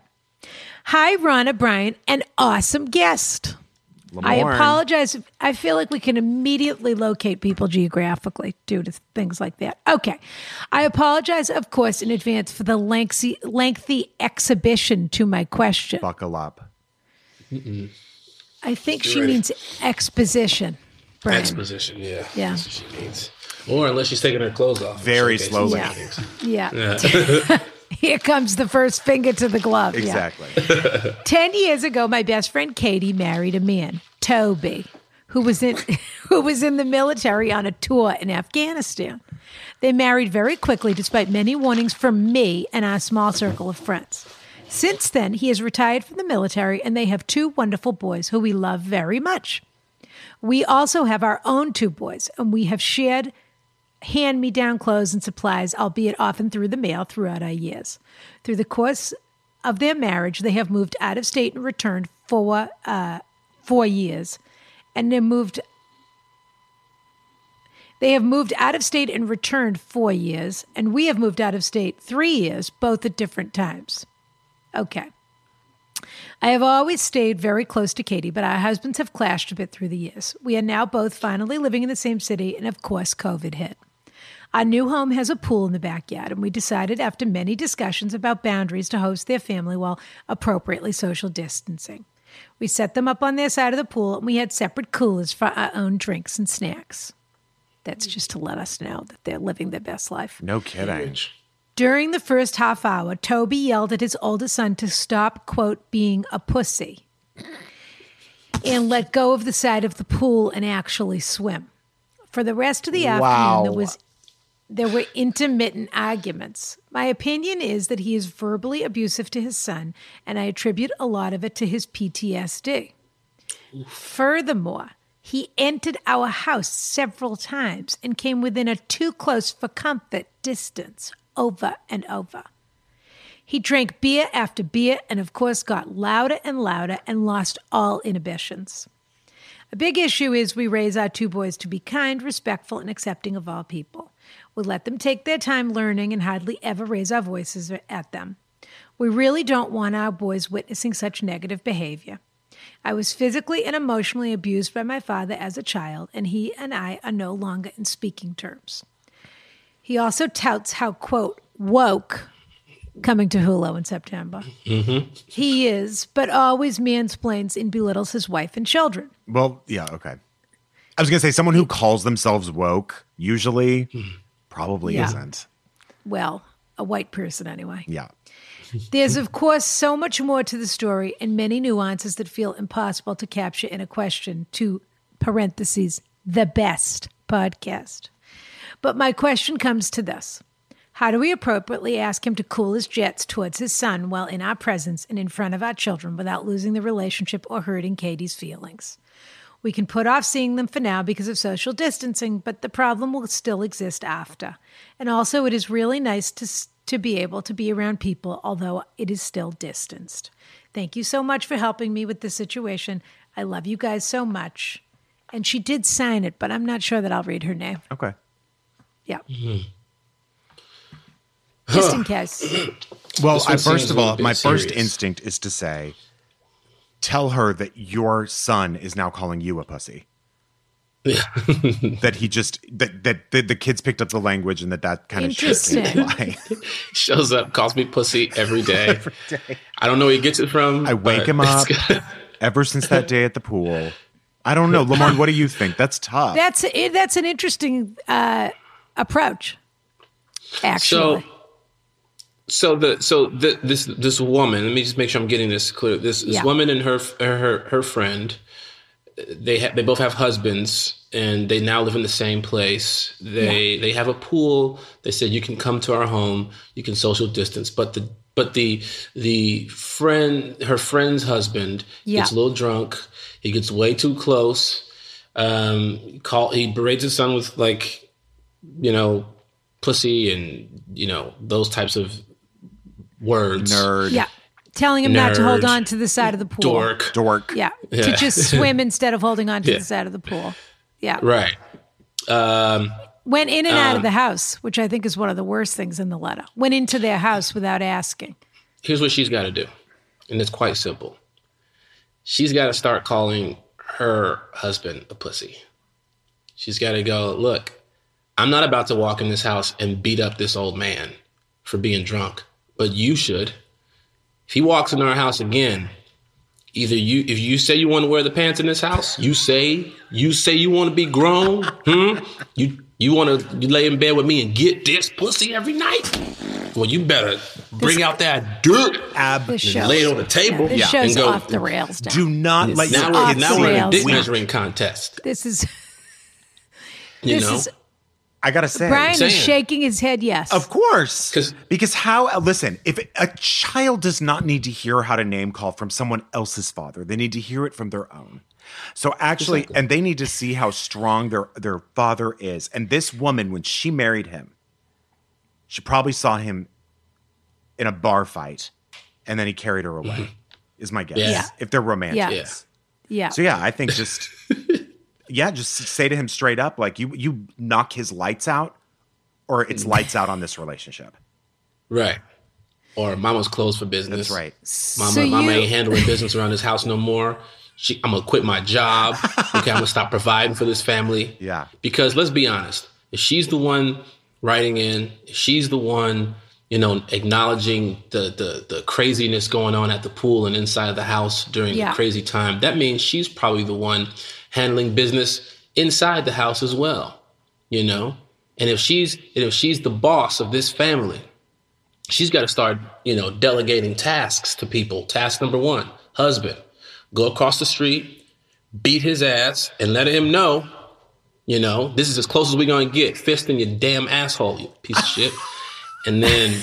Hi, Ronna Bryan, an awesome guest. I apologize. I feel like we can immediately locate people geographically due to things like that. Okay. I apologize, of course, in advance for the lengthy, lengthy exhibition to my question. Buckle up. I think she ready. means exposition. Bryan. Exposition, yeah, Yeah. That's what she needs. Or unless she's taking her clothes off, Very Showcasing slowly. yeah. Yeah. [laughs] [laughs] Here comes the first finger to the glove. Yeah. Exactly. [laughs] 10 years ago my best friend Katie married a man, Toby, who was in [laughs] who was in the military on a tour in Afghanistan. They married very quickly despite many warnings from me and our small circle of friends. Since then, he has retired from the military and they have two wonderful boys who we love very much. We also have our own two boys and we have shared hand me down clothes and supplies, albeit often through the mail throughout our years. Through the course of their marriage, they have moved out of state and returned for uh, four years, and they moved. They have moved out of state and returned four years, and we have moved out of state three years, both at different times. Okay. I have always stayed very close to Katie, but our husbands have clashed a bit through the years. We are now both finally living in the same city, and of course, COVID hit. Our new home has a pool in the backyard, and we decided after many discussions about boundaries to host their family while appropriately social distancing. We set them up on their side of the pool, and we had separate coolers for our own drinks and snacks. That's just to let us know that they're living their best life. No kidding. During the first half hour, Toby yelled at his oldest son to stop, quote, being a pussy and let go of the side of the pool and actually swim. For the rest of the afternoon, there was there were intermittent arguments. My opinion is that he is verbally abusive to his son, and I attribute a lot of it to his PTSD. Furthermore, he entered our house several times and came within a too close for comfort distance over and over. He drank beer after beer and, of course, got louder and louder and lost all inhibitions. A big issue is we raise our two boys to be kind, respectful, and accepting of all people. We let them take their time learning and hardly ever raise our voices at them. We really don't want our boys witnessing such negative behavior. I was physically and emotionally abused by my father as a child, and he and I are no longer in speaking terms. He also touts how, quote, woke coming to Hulu in September. Mm-hmm. He is, but always mansplains and belittles his wife and children. Well, yeah, okay. I was gonna say someone who calls themselves woke usually hmm. Probably Yeah. isn't. Well, a white person anyway. Yeah. There's, of course, so much more to the story and many nuances that feel impossible to capture in a question to parentheses, the best podcast. But my question comes to this How do we appropriately ask him to cool his jets towards his son while in our presence and in front of our children without losing the relationship or hurting Katie's feelings? We can put off seeing them for now because of social distancing, but the problem will still exist after. And also, it is really nice to to be able to be around people, although it is still distanced. Thank you so much for helping me with this situation. I love you guys so much. And she did sign it, but I'm not sure that I'll read her name. Okay. Yeah. Just in [sighs] case. Well, I, first of all, little bit my first instinct is to say, tell her that your son is now calling you a pussy. that he just that that the, the kids picked up the language and that that kind of shit Interesting. Shows up, calls me pussy every [laughs] day. I don't know where he gets it from. I wake him up [laughs] ever since that day at the pool. I don't know, Lamar. What do you think? That's tough. That's it, that's an interesting uh, approach. Actually. So, so the so the, this this woman. Let me just make sure I'm getting this clear. This this Yeah. woman and her her her friend. They ha- they both have husbands and they now live in the same place. They they have a pool. They said you can come to our home. You can social distance, but the but the the friend her friend's husband Yeah. gets a little drunk. He gets way too close. Um, call he berates his son with like you know pussy and you know those types of words. Nerd, yeah. Telling him not to hold on to the side of the pool. dork. dork. Yeah. To just [laughs] swim instead of holding on to Yeah. the side of the pool. Yeah. Right. Um, Went in and out of the house, which I think is one of the worst things in the letter. Went into their house without asking. here's what she's got to do, and it's quite simple. She's got to start calling her husband a pussy. She's got to go, look, I'm not about to walk in this house and beat up this old man for being drunk, but you should. If he walks into our house again, either you, if you say you want to wear the pants in this house, you say you say you want to be grown, [laughs] hmm? You you want to you lay in bed with me and get this pussy every night? Well, you better bring out that dirt Ab- This and shows, lay it on the table. This Yeah. show's and go, off the rails. Now. do not let now we're, now we're in a dick measuring contest. this is You [laughs] this know, is I gotta say, Bryan is shaking his head. Yes, Of course, because how, listen, if a child does not need to hear how to name call from someone else's father, they need to hear it from their own. So actually, and they need to see how strong their, their father is. And this woman, when she married him, she probably saw him in a bar fight and then he carried her away, is my guess. Mm-hmm. Yeah. If they're romantic. Yeah. Yeah. yeah. So yeah, I think just [laughs] yeah, just say to him straight up, like you you knock his lights out, or it's mm. lights out on this relationship. right? Or mama's closed for business. That's right. Mama, So mama you- ain't handling business around this house no more. She, I'm gonna quit my job. [laughs] Okay, I'm gonna stop providing for this family. Yeah. Because let's be honest, if she's the one writing in, if she's the one, you know, acknowledging the the the craziness going on at the pool and inside of the house during Yeah. the crazy time, that means she's probably the one handling business inside the house as well. You know? And if she's and if she's the boss of this family, she's got to start, you know, delegating tasks to people. Task number one, husband, go across the street, beat his ass, and let him know, you know, this is as close as we're gonna get. Fist in your damn asshole, you piece of shit. And then,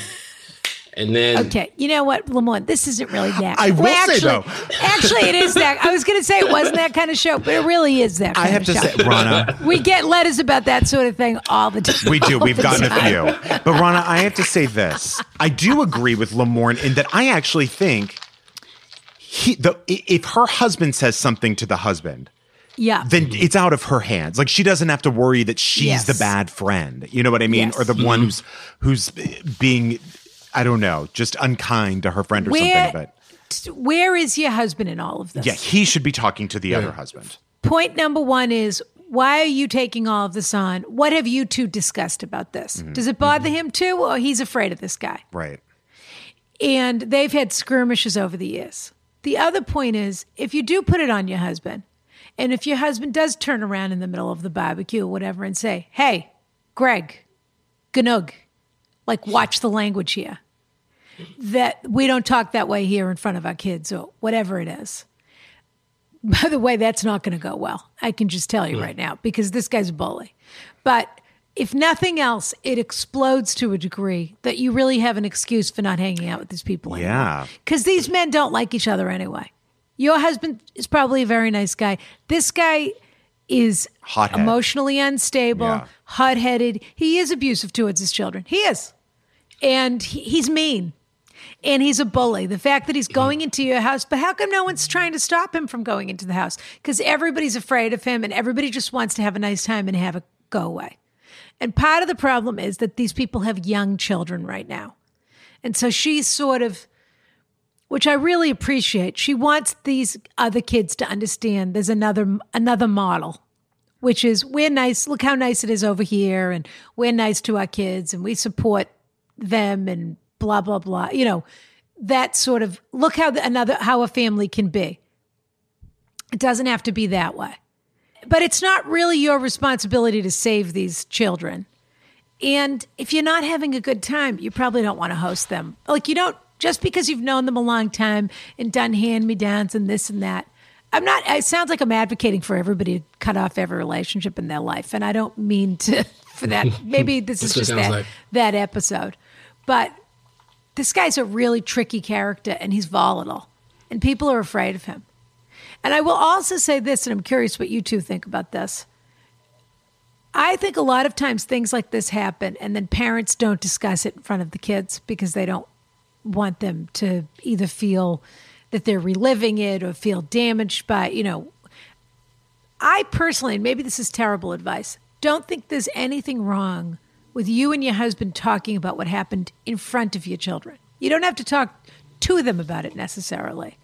and then, Okay, you know what, Lamont? This isn't really that. I will Well, say, actually, though- actually, it is that. I was going to say it wasn't that kind of show, but it really is that. Kind I have of to show. say, Ronna, we get letters about that sort of thing all the time. we do. We've the gotten a [laughs] few, but Ronna, I have to say this. I do agree with Lamorne in that I actually think he the if her husband says something to the husband. Yeah, then it's out of her hands. Like she doesn't have to worry that she's Yes. the bad friend. You know what I mean? Yes. Or the one mm-hmm. who's who's being I don't know, just unkind to her friend or Where- something. But where is your husband in all of this? Yeah, he should be talking to the other husband. Point number one is why are you taking all of this on? What have you two discussed about this? Mm-hmm. Does it bother him too, or he's afraid of this guy? Right. And they've had skirmishes over the years. The other point is if you do put it on your husband, and if your husband does turn around in the middle of the barbecue or whatever and say, hey, Greg, Ganug, like watch the language here, that we don't talk that way here in front of our kids or whatever it is. By the way, that's not going to go well. I can just tell you right now because this guy's a bully. But if nothing else, it explodes to a degree that you really have an excuse for not hanging out with these people anymore. Yeah. Because these men don't like each other anyway. Your husband is probably a very nice guy. This guy is Hothead. emotionally unstable, Yeah. hot headed. He is abusive towards his children. He is. And he, he's mean. And he's a bully. The fact that he's mm-hmm. going into your house, but how come no one's trying to stop him from going into the house? Because everybody's afraid of him and everybody just wants to have a nice time and have it go away. And part of the problem is that these people have young children right now. And so she's sort of, which I really appreciate, she wants these other kids to understand there's another another model, which is we're nice, look how nice it is over here, and we're nice to our kids and we support them and blah blah blah. You know, that sort of look how the, another how a family can be. It doesn't have to be that way. But it's not really your responsibility to save these children. And if you're not having a good time, you probably don't want to host them. Like you don't just because you've known them a long time and done hand me downs and this and that. I'm not. It sounds like I'm advocating for everybody to cut off every relationship in their life, and I don't mean to [laughs] for that. [laughs] Maybe this is That's what it just that like. that episode, but this guy's a really tricky character, and he's volatile, and people are afraid of him. And I will also say this, and I'm curious what you two think about this. I think a lot of times things like this happen, and then parents don't discuss it in front of the kids because they don't want them to either feel that they're reliving it or feel damaged by, you know. I personally, and maybe this is terrible advice, don't think there's anything wrong with you and your husband talking about what happened in front of your children. You don't have to talk to them about it necessarily,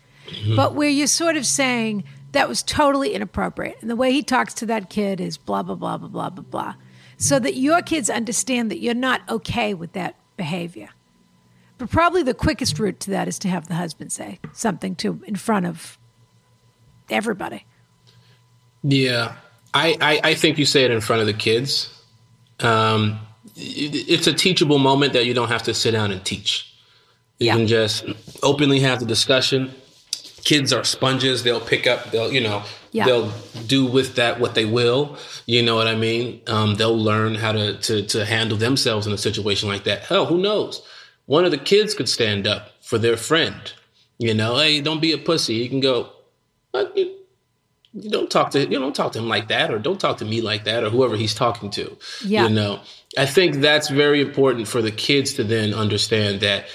but where you're sort of saying that was totally inappropriate. And the way he talks to that kid is blah, blah, blah, blah, blah, blah, blah. So that your kids understand that you're not okay with that behavior. But probably the quickest route to that is to have the husband say something to in front of everybody. Yeah, I, I, I think you say it in front of the kids. Um, it's a teachable moment that you don't have to sit down and teach. You Yeah. can just openly have the discussion. Kids are sponges; they'll pick up. They'll you know Yeah. they'll do with that what they will. You know what I mean? Um, they'll learn how to, to to handle themselves in a situation like that. Hell, who knows? One of the kids could stand up for their friend. You know, hey, don't be a pussy. You can go. "What? You, you don't talk to you don't talk to him like that or don't talk to me like that or whoever he's talking to Yeah. you know i think that's very important for the kids to then understand that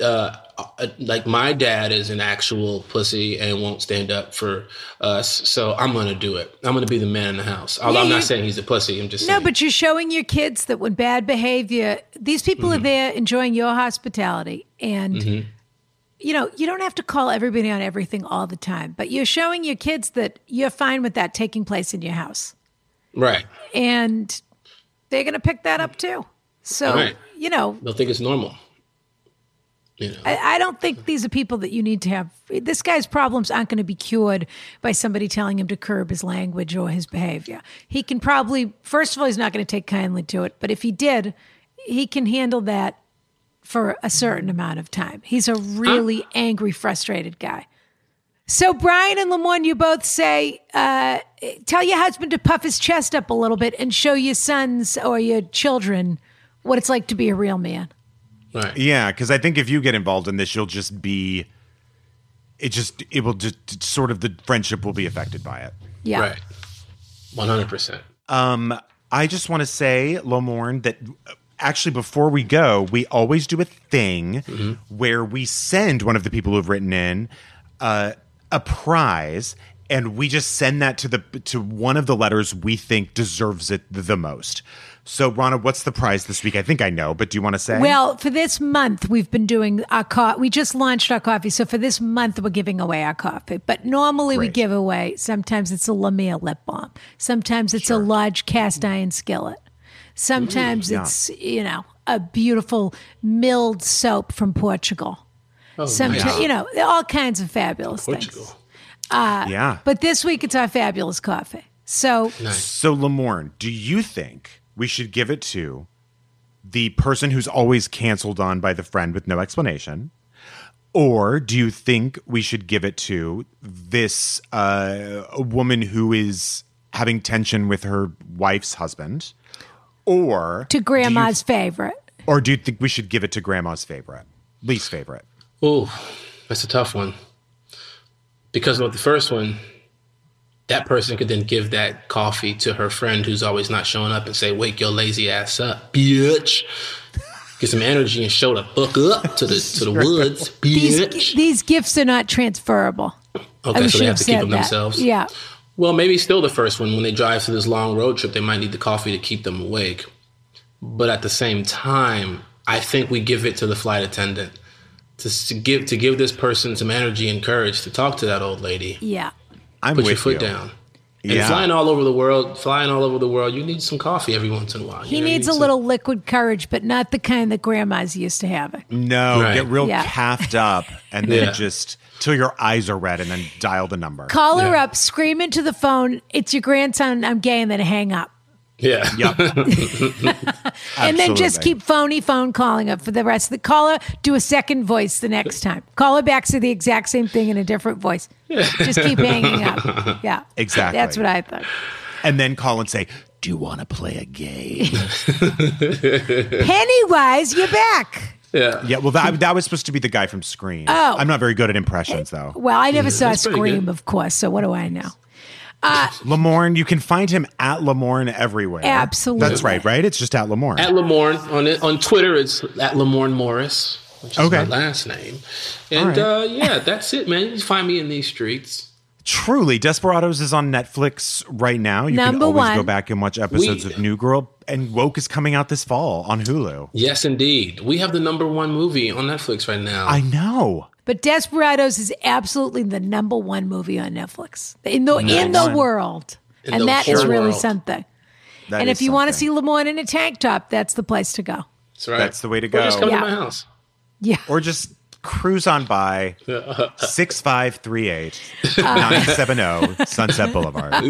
uh, uh, like my dad is an actual pussy and won't stand up for us so i'm gonna do it i'm gonna be the man in the house although Yeah, i'm not saying he's a pussy i'm just No, saying but you're showing your kids that when bad behavior, these people Mm-hmm. are there enjoying your hospitality. And, you know, you don't have to call everybody on everything all the time, but you're showing your kids that you're fine with that taking place in your house. right And they're going to pick that up too. So, Right. you know, they'll think it's normal you know I, I don't think these are people that you need to have. This guy's problems aren't going to be cured by somebody telling him to curb his language or his behavior. He can probably, first of all, he's not going to take kindly to it, but if he did, he can handle that for a certain amount of time. He's a really angry, frustrated guy. So, Bryan and Lamorne, you both say, uh, tell your husband to puff his chest up a little bit and show your sons or your children what it's like to be a real man. right Yeah, because I think if you get involved in this, you'll just be. It just it will just sort of the friendship will be affected by it. Yeah. right 100% Um, I just want to say, Lamorne, that uh, actually before we go, we always do a thing where we send one of the people who've written in uh, a prize, and we just send that to the to one of the letters we think deserves it the most. So, Ronna, what's the prize this week? I think I know, but do you want to say? Well, for this month, we've been doing our co- We just launched our coffee, so for this month, we're giving away our coffee. But normally, we give away. Sometimes it's a Lamia lip balm. Sometimes it's a large cast iron skillet. Sometimes yeah. it's you know a beautiful milled soap from Portugal. Oh, Sometimes nice. you know all kinds of fabulous Portugal. things. yeah. But this week, it's our fabulous coffee. So So, Lamorne, do you think we should give it to the person who's always canceled on by the friend with no explanation? Or do you think we should give it to this uh, a woman who is having tension with her wife's husband? Or to do you- grandma's favorite. or do you think we should give it to grandma's favorite, least favorite? Oh, that's a tough one. Because with the first one, that person could then give that coffee to her friend who's always not showing up and say, "Wake your lazy ass up, bitch." Get some energy and show the fuck up to the to the [laughs] woods, These bitch. these gifts are not transferable. okay, so should they have to keep said them that. themselves. Yeah. Well, maybe still the first one. When they drive to this long road trip, they might need the coffee to keep them awake. But at the same time, I think we give it to the flight attendant to, to give to give this person some energy and courage to talk to that old lady. Yeah. I'm Put with your foot you. down. And Yeah. flying all over the world, flying all over the world, you need some coffee every once in a while. He You know, you needs a need some- little liquid courage, but not the kind that grandma's used to have. No, Right. get real Yeah. caffed up and then Yeah. just till your eyes are red and then dial the number. Call her up, scream into the phone, it's your grandson, I'm gay, and then hang up. Yeah. Yep. [laughs] And then just keep phony phone calling up for the rest of the caller. Do a second voice the next time. Call her back, say the exact same thing in a different voice. Just keep hanging up. [laughs] Yeah. Exactly. That's what I thought. and then call and say, "Do you want to play a game?" [laughs] Pennywise, you're back. Yeah. yeah. Well, that, that was supposed to be the guy from Scream. Oh. I'm not very good at impressions, though. Well, I never saw that's Scream, good. of course, so what do I know? Lamorne, you can find him at Lamorne everywhere. Absolutely. That's right, right? It's just at Lamorne. At Lamorne on on Twitter, it's at Lamorne Morris, which is Okay. my last name. And right. uh, yeah, that's it, man. You find me in these streets. Truly, Desperados is on Netflix right now. You Number can always one. go back and watch episodes We- of New Girl. And Woke is coming out this fall on Hulu. Yes, indeed. We have the number one movie on Netflix right now. I know. But Desperados is absolutely the number one movie on Netflix in the in the world, In and the that is really world. something. That and if you want to see something. Lamorne in a tank top, that's the place to go. that's right. That's the way to Or just come Yeah. to my house. Yeah, or just cruise on by [laughs] 6538 Uh. [laughs] 970 Sunset Boulevard. [laughs]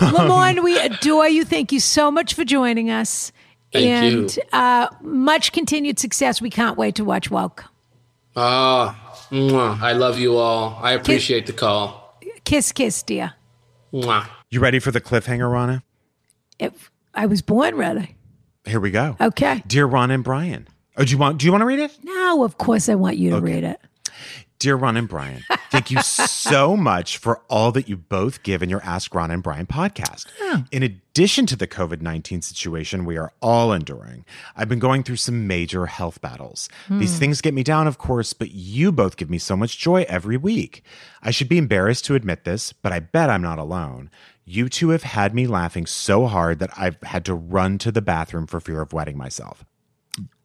Lamorne, we adore you. Thank you so much for joining us, Thank and you. Uh, much continued success. We can't wait to watch Woke. Ah, mwah. I love you all. I appreciate the call. Kiss, kiss, dear. Mwah. You ready for the cliffhanger, Ronna? If I was born ready. Here we go. Okay. Dear Ronna and Bryan. Oh, do you want do you want to read it? No, of course I want you to read it. Dear Ronna and Bryan, thank you so [laughs] much for all that you both give in your Ask Ronna and Bryan podcast. In addition to the COVID 19 situation we are all enduring, I've been going through some major health battles. Hmm. These things get me down, of course, but you both give me so much joy every week. I should be embarrassed to admit this, but I bet I'm not alone. You two have had me laughing so hard that I've had to run to the bathroom for fear of wetting myself.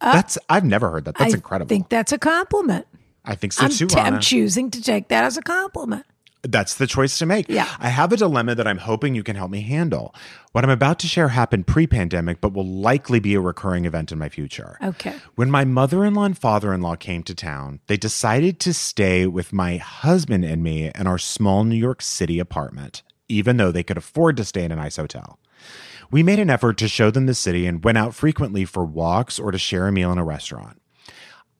Uh, that's I've never heard that. That's I incredible. I think that's a compliment. I think so I'm, too. t- I'm choosing to take that as a compliment. That's the choice to make. Yeah. I have a dilemma that I'm hoping you can help me handle. What I'm about to share happened pre pandemic, but will likely be a recurring event in my future. Okay. When my mother in law and father in law came to town, they decided to stay with my husband and me in our small New York City apartment, even though they could afford to stay in a nice hotel. We made an effort to show them the city and went out frequently for walks or to share a meal in a restaurant.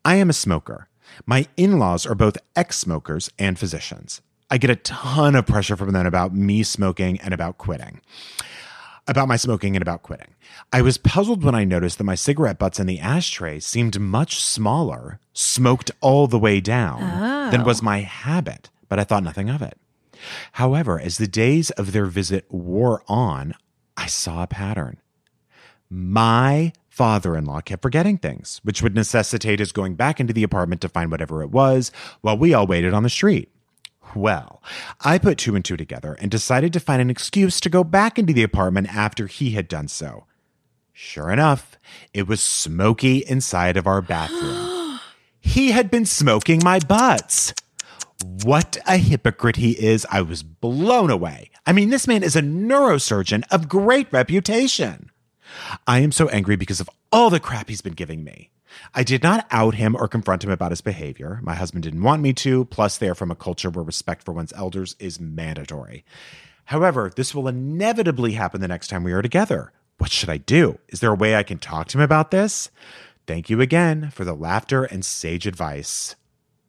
I am a smoker. My in laws are both ex smokers and physicians. I get a ton of pressure from them about me smoking and about quitting. About my smoking and about quitting. I was puzzled when I noticed that my cigarette butts in the ashtray seemed much smaller, smoked all the way down, than oh. was my habit, but I thought nothing of it. However, as the days of their visit wore on, I saw a pattern. My father in law kept forgetting things, which would necessitate his going back into the apartment to find whatever it was while we all waited on the street. Well, I put two and two together and decided to find an excuse to go back into the apartment after he had done so. Sure enough, it was smoky inside of our [gasps] bathroom. he had been smoking my butts. What a hypocrite he is. I was blown away. I mean, this man is a neurosurgeon of great reputation. I am so angry because of all the crap he's been giving me. I did not out him or confront him about his behavior. My husband didn't want me to, plus, they are from a culture where respect for one's elders is mandatory. However, this will inevitably happen the next time we are together. What should I do? Is there a way I can talk to him about this? Thank you again for the laughter and sage advice.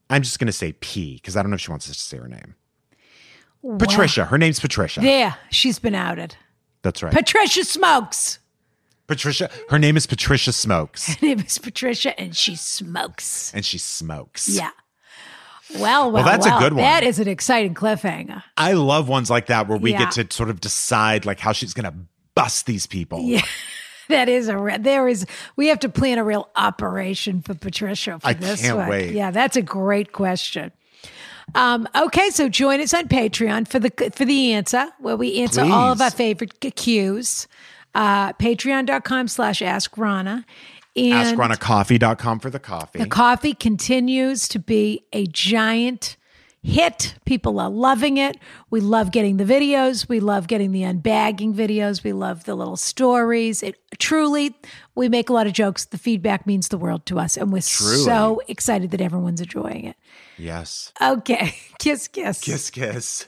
I'm just going to say P because I don't know if she wants us to say her name. Patricia. Her name's Patricia. There, she's been outed. That's right. Patricia smokes. Patricia. Her name is Patricia Smokes, Her name is Patricia, and she smokes. and she smokes. Yeah. Well, well, that's a good one. That is an exciting cliffhanger. I love ones like that where we Yeah. get to sort of decide like how she's going to bust these people. Yeah. [laughs] That is a re- there is we have to plan a real operation for Patricia for I this can't one. wait. Yeah, that's a great question. Um, okay, so join us on Patreon for the for the answer where we answer all of our favorite cues. Uh, Patreon.com slash ask Ronna. And AskRonnaCoffee.com for the coffee. the coffee continues to be a giant hit. People are loving it. We love getting the videos. We love getting the unbagging videos. We love the little stories. It truly, we make a lot of jokes. The feedback means the world to us, and we're Truly. so excited that everyone's enjoying it. yes. Okay, [laughs] kiss, kiss. Kiss, kiss.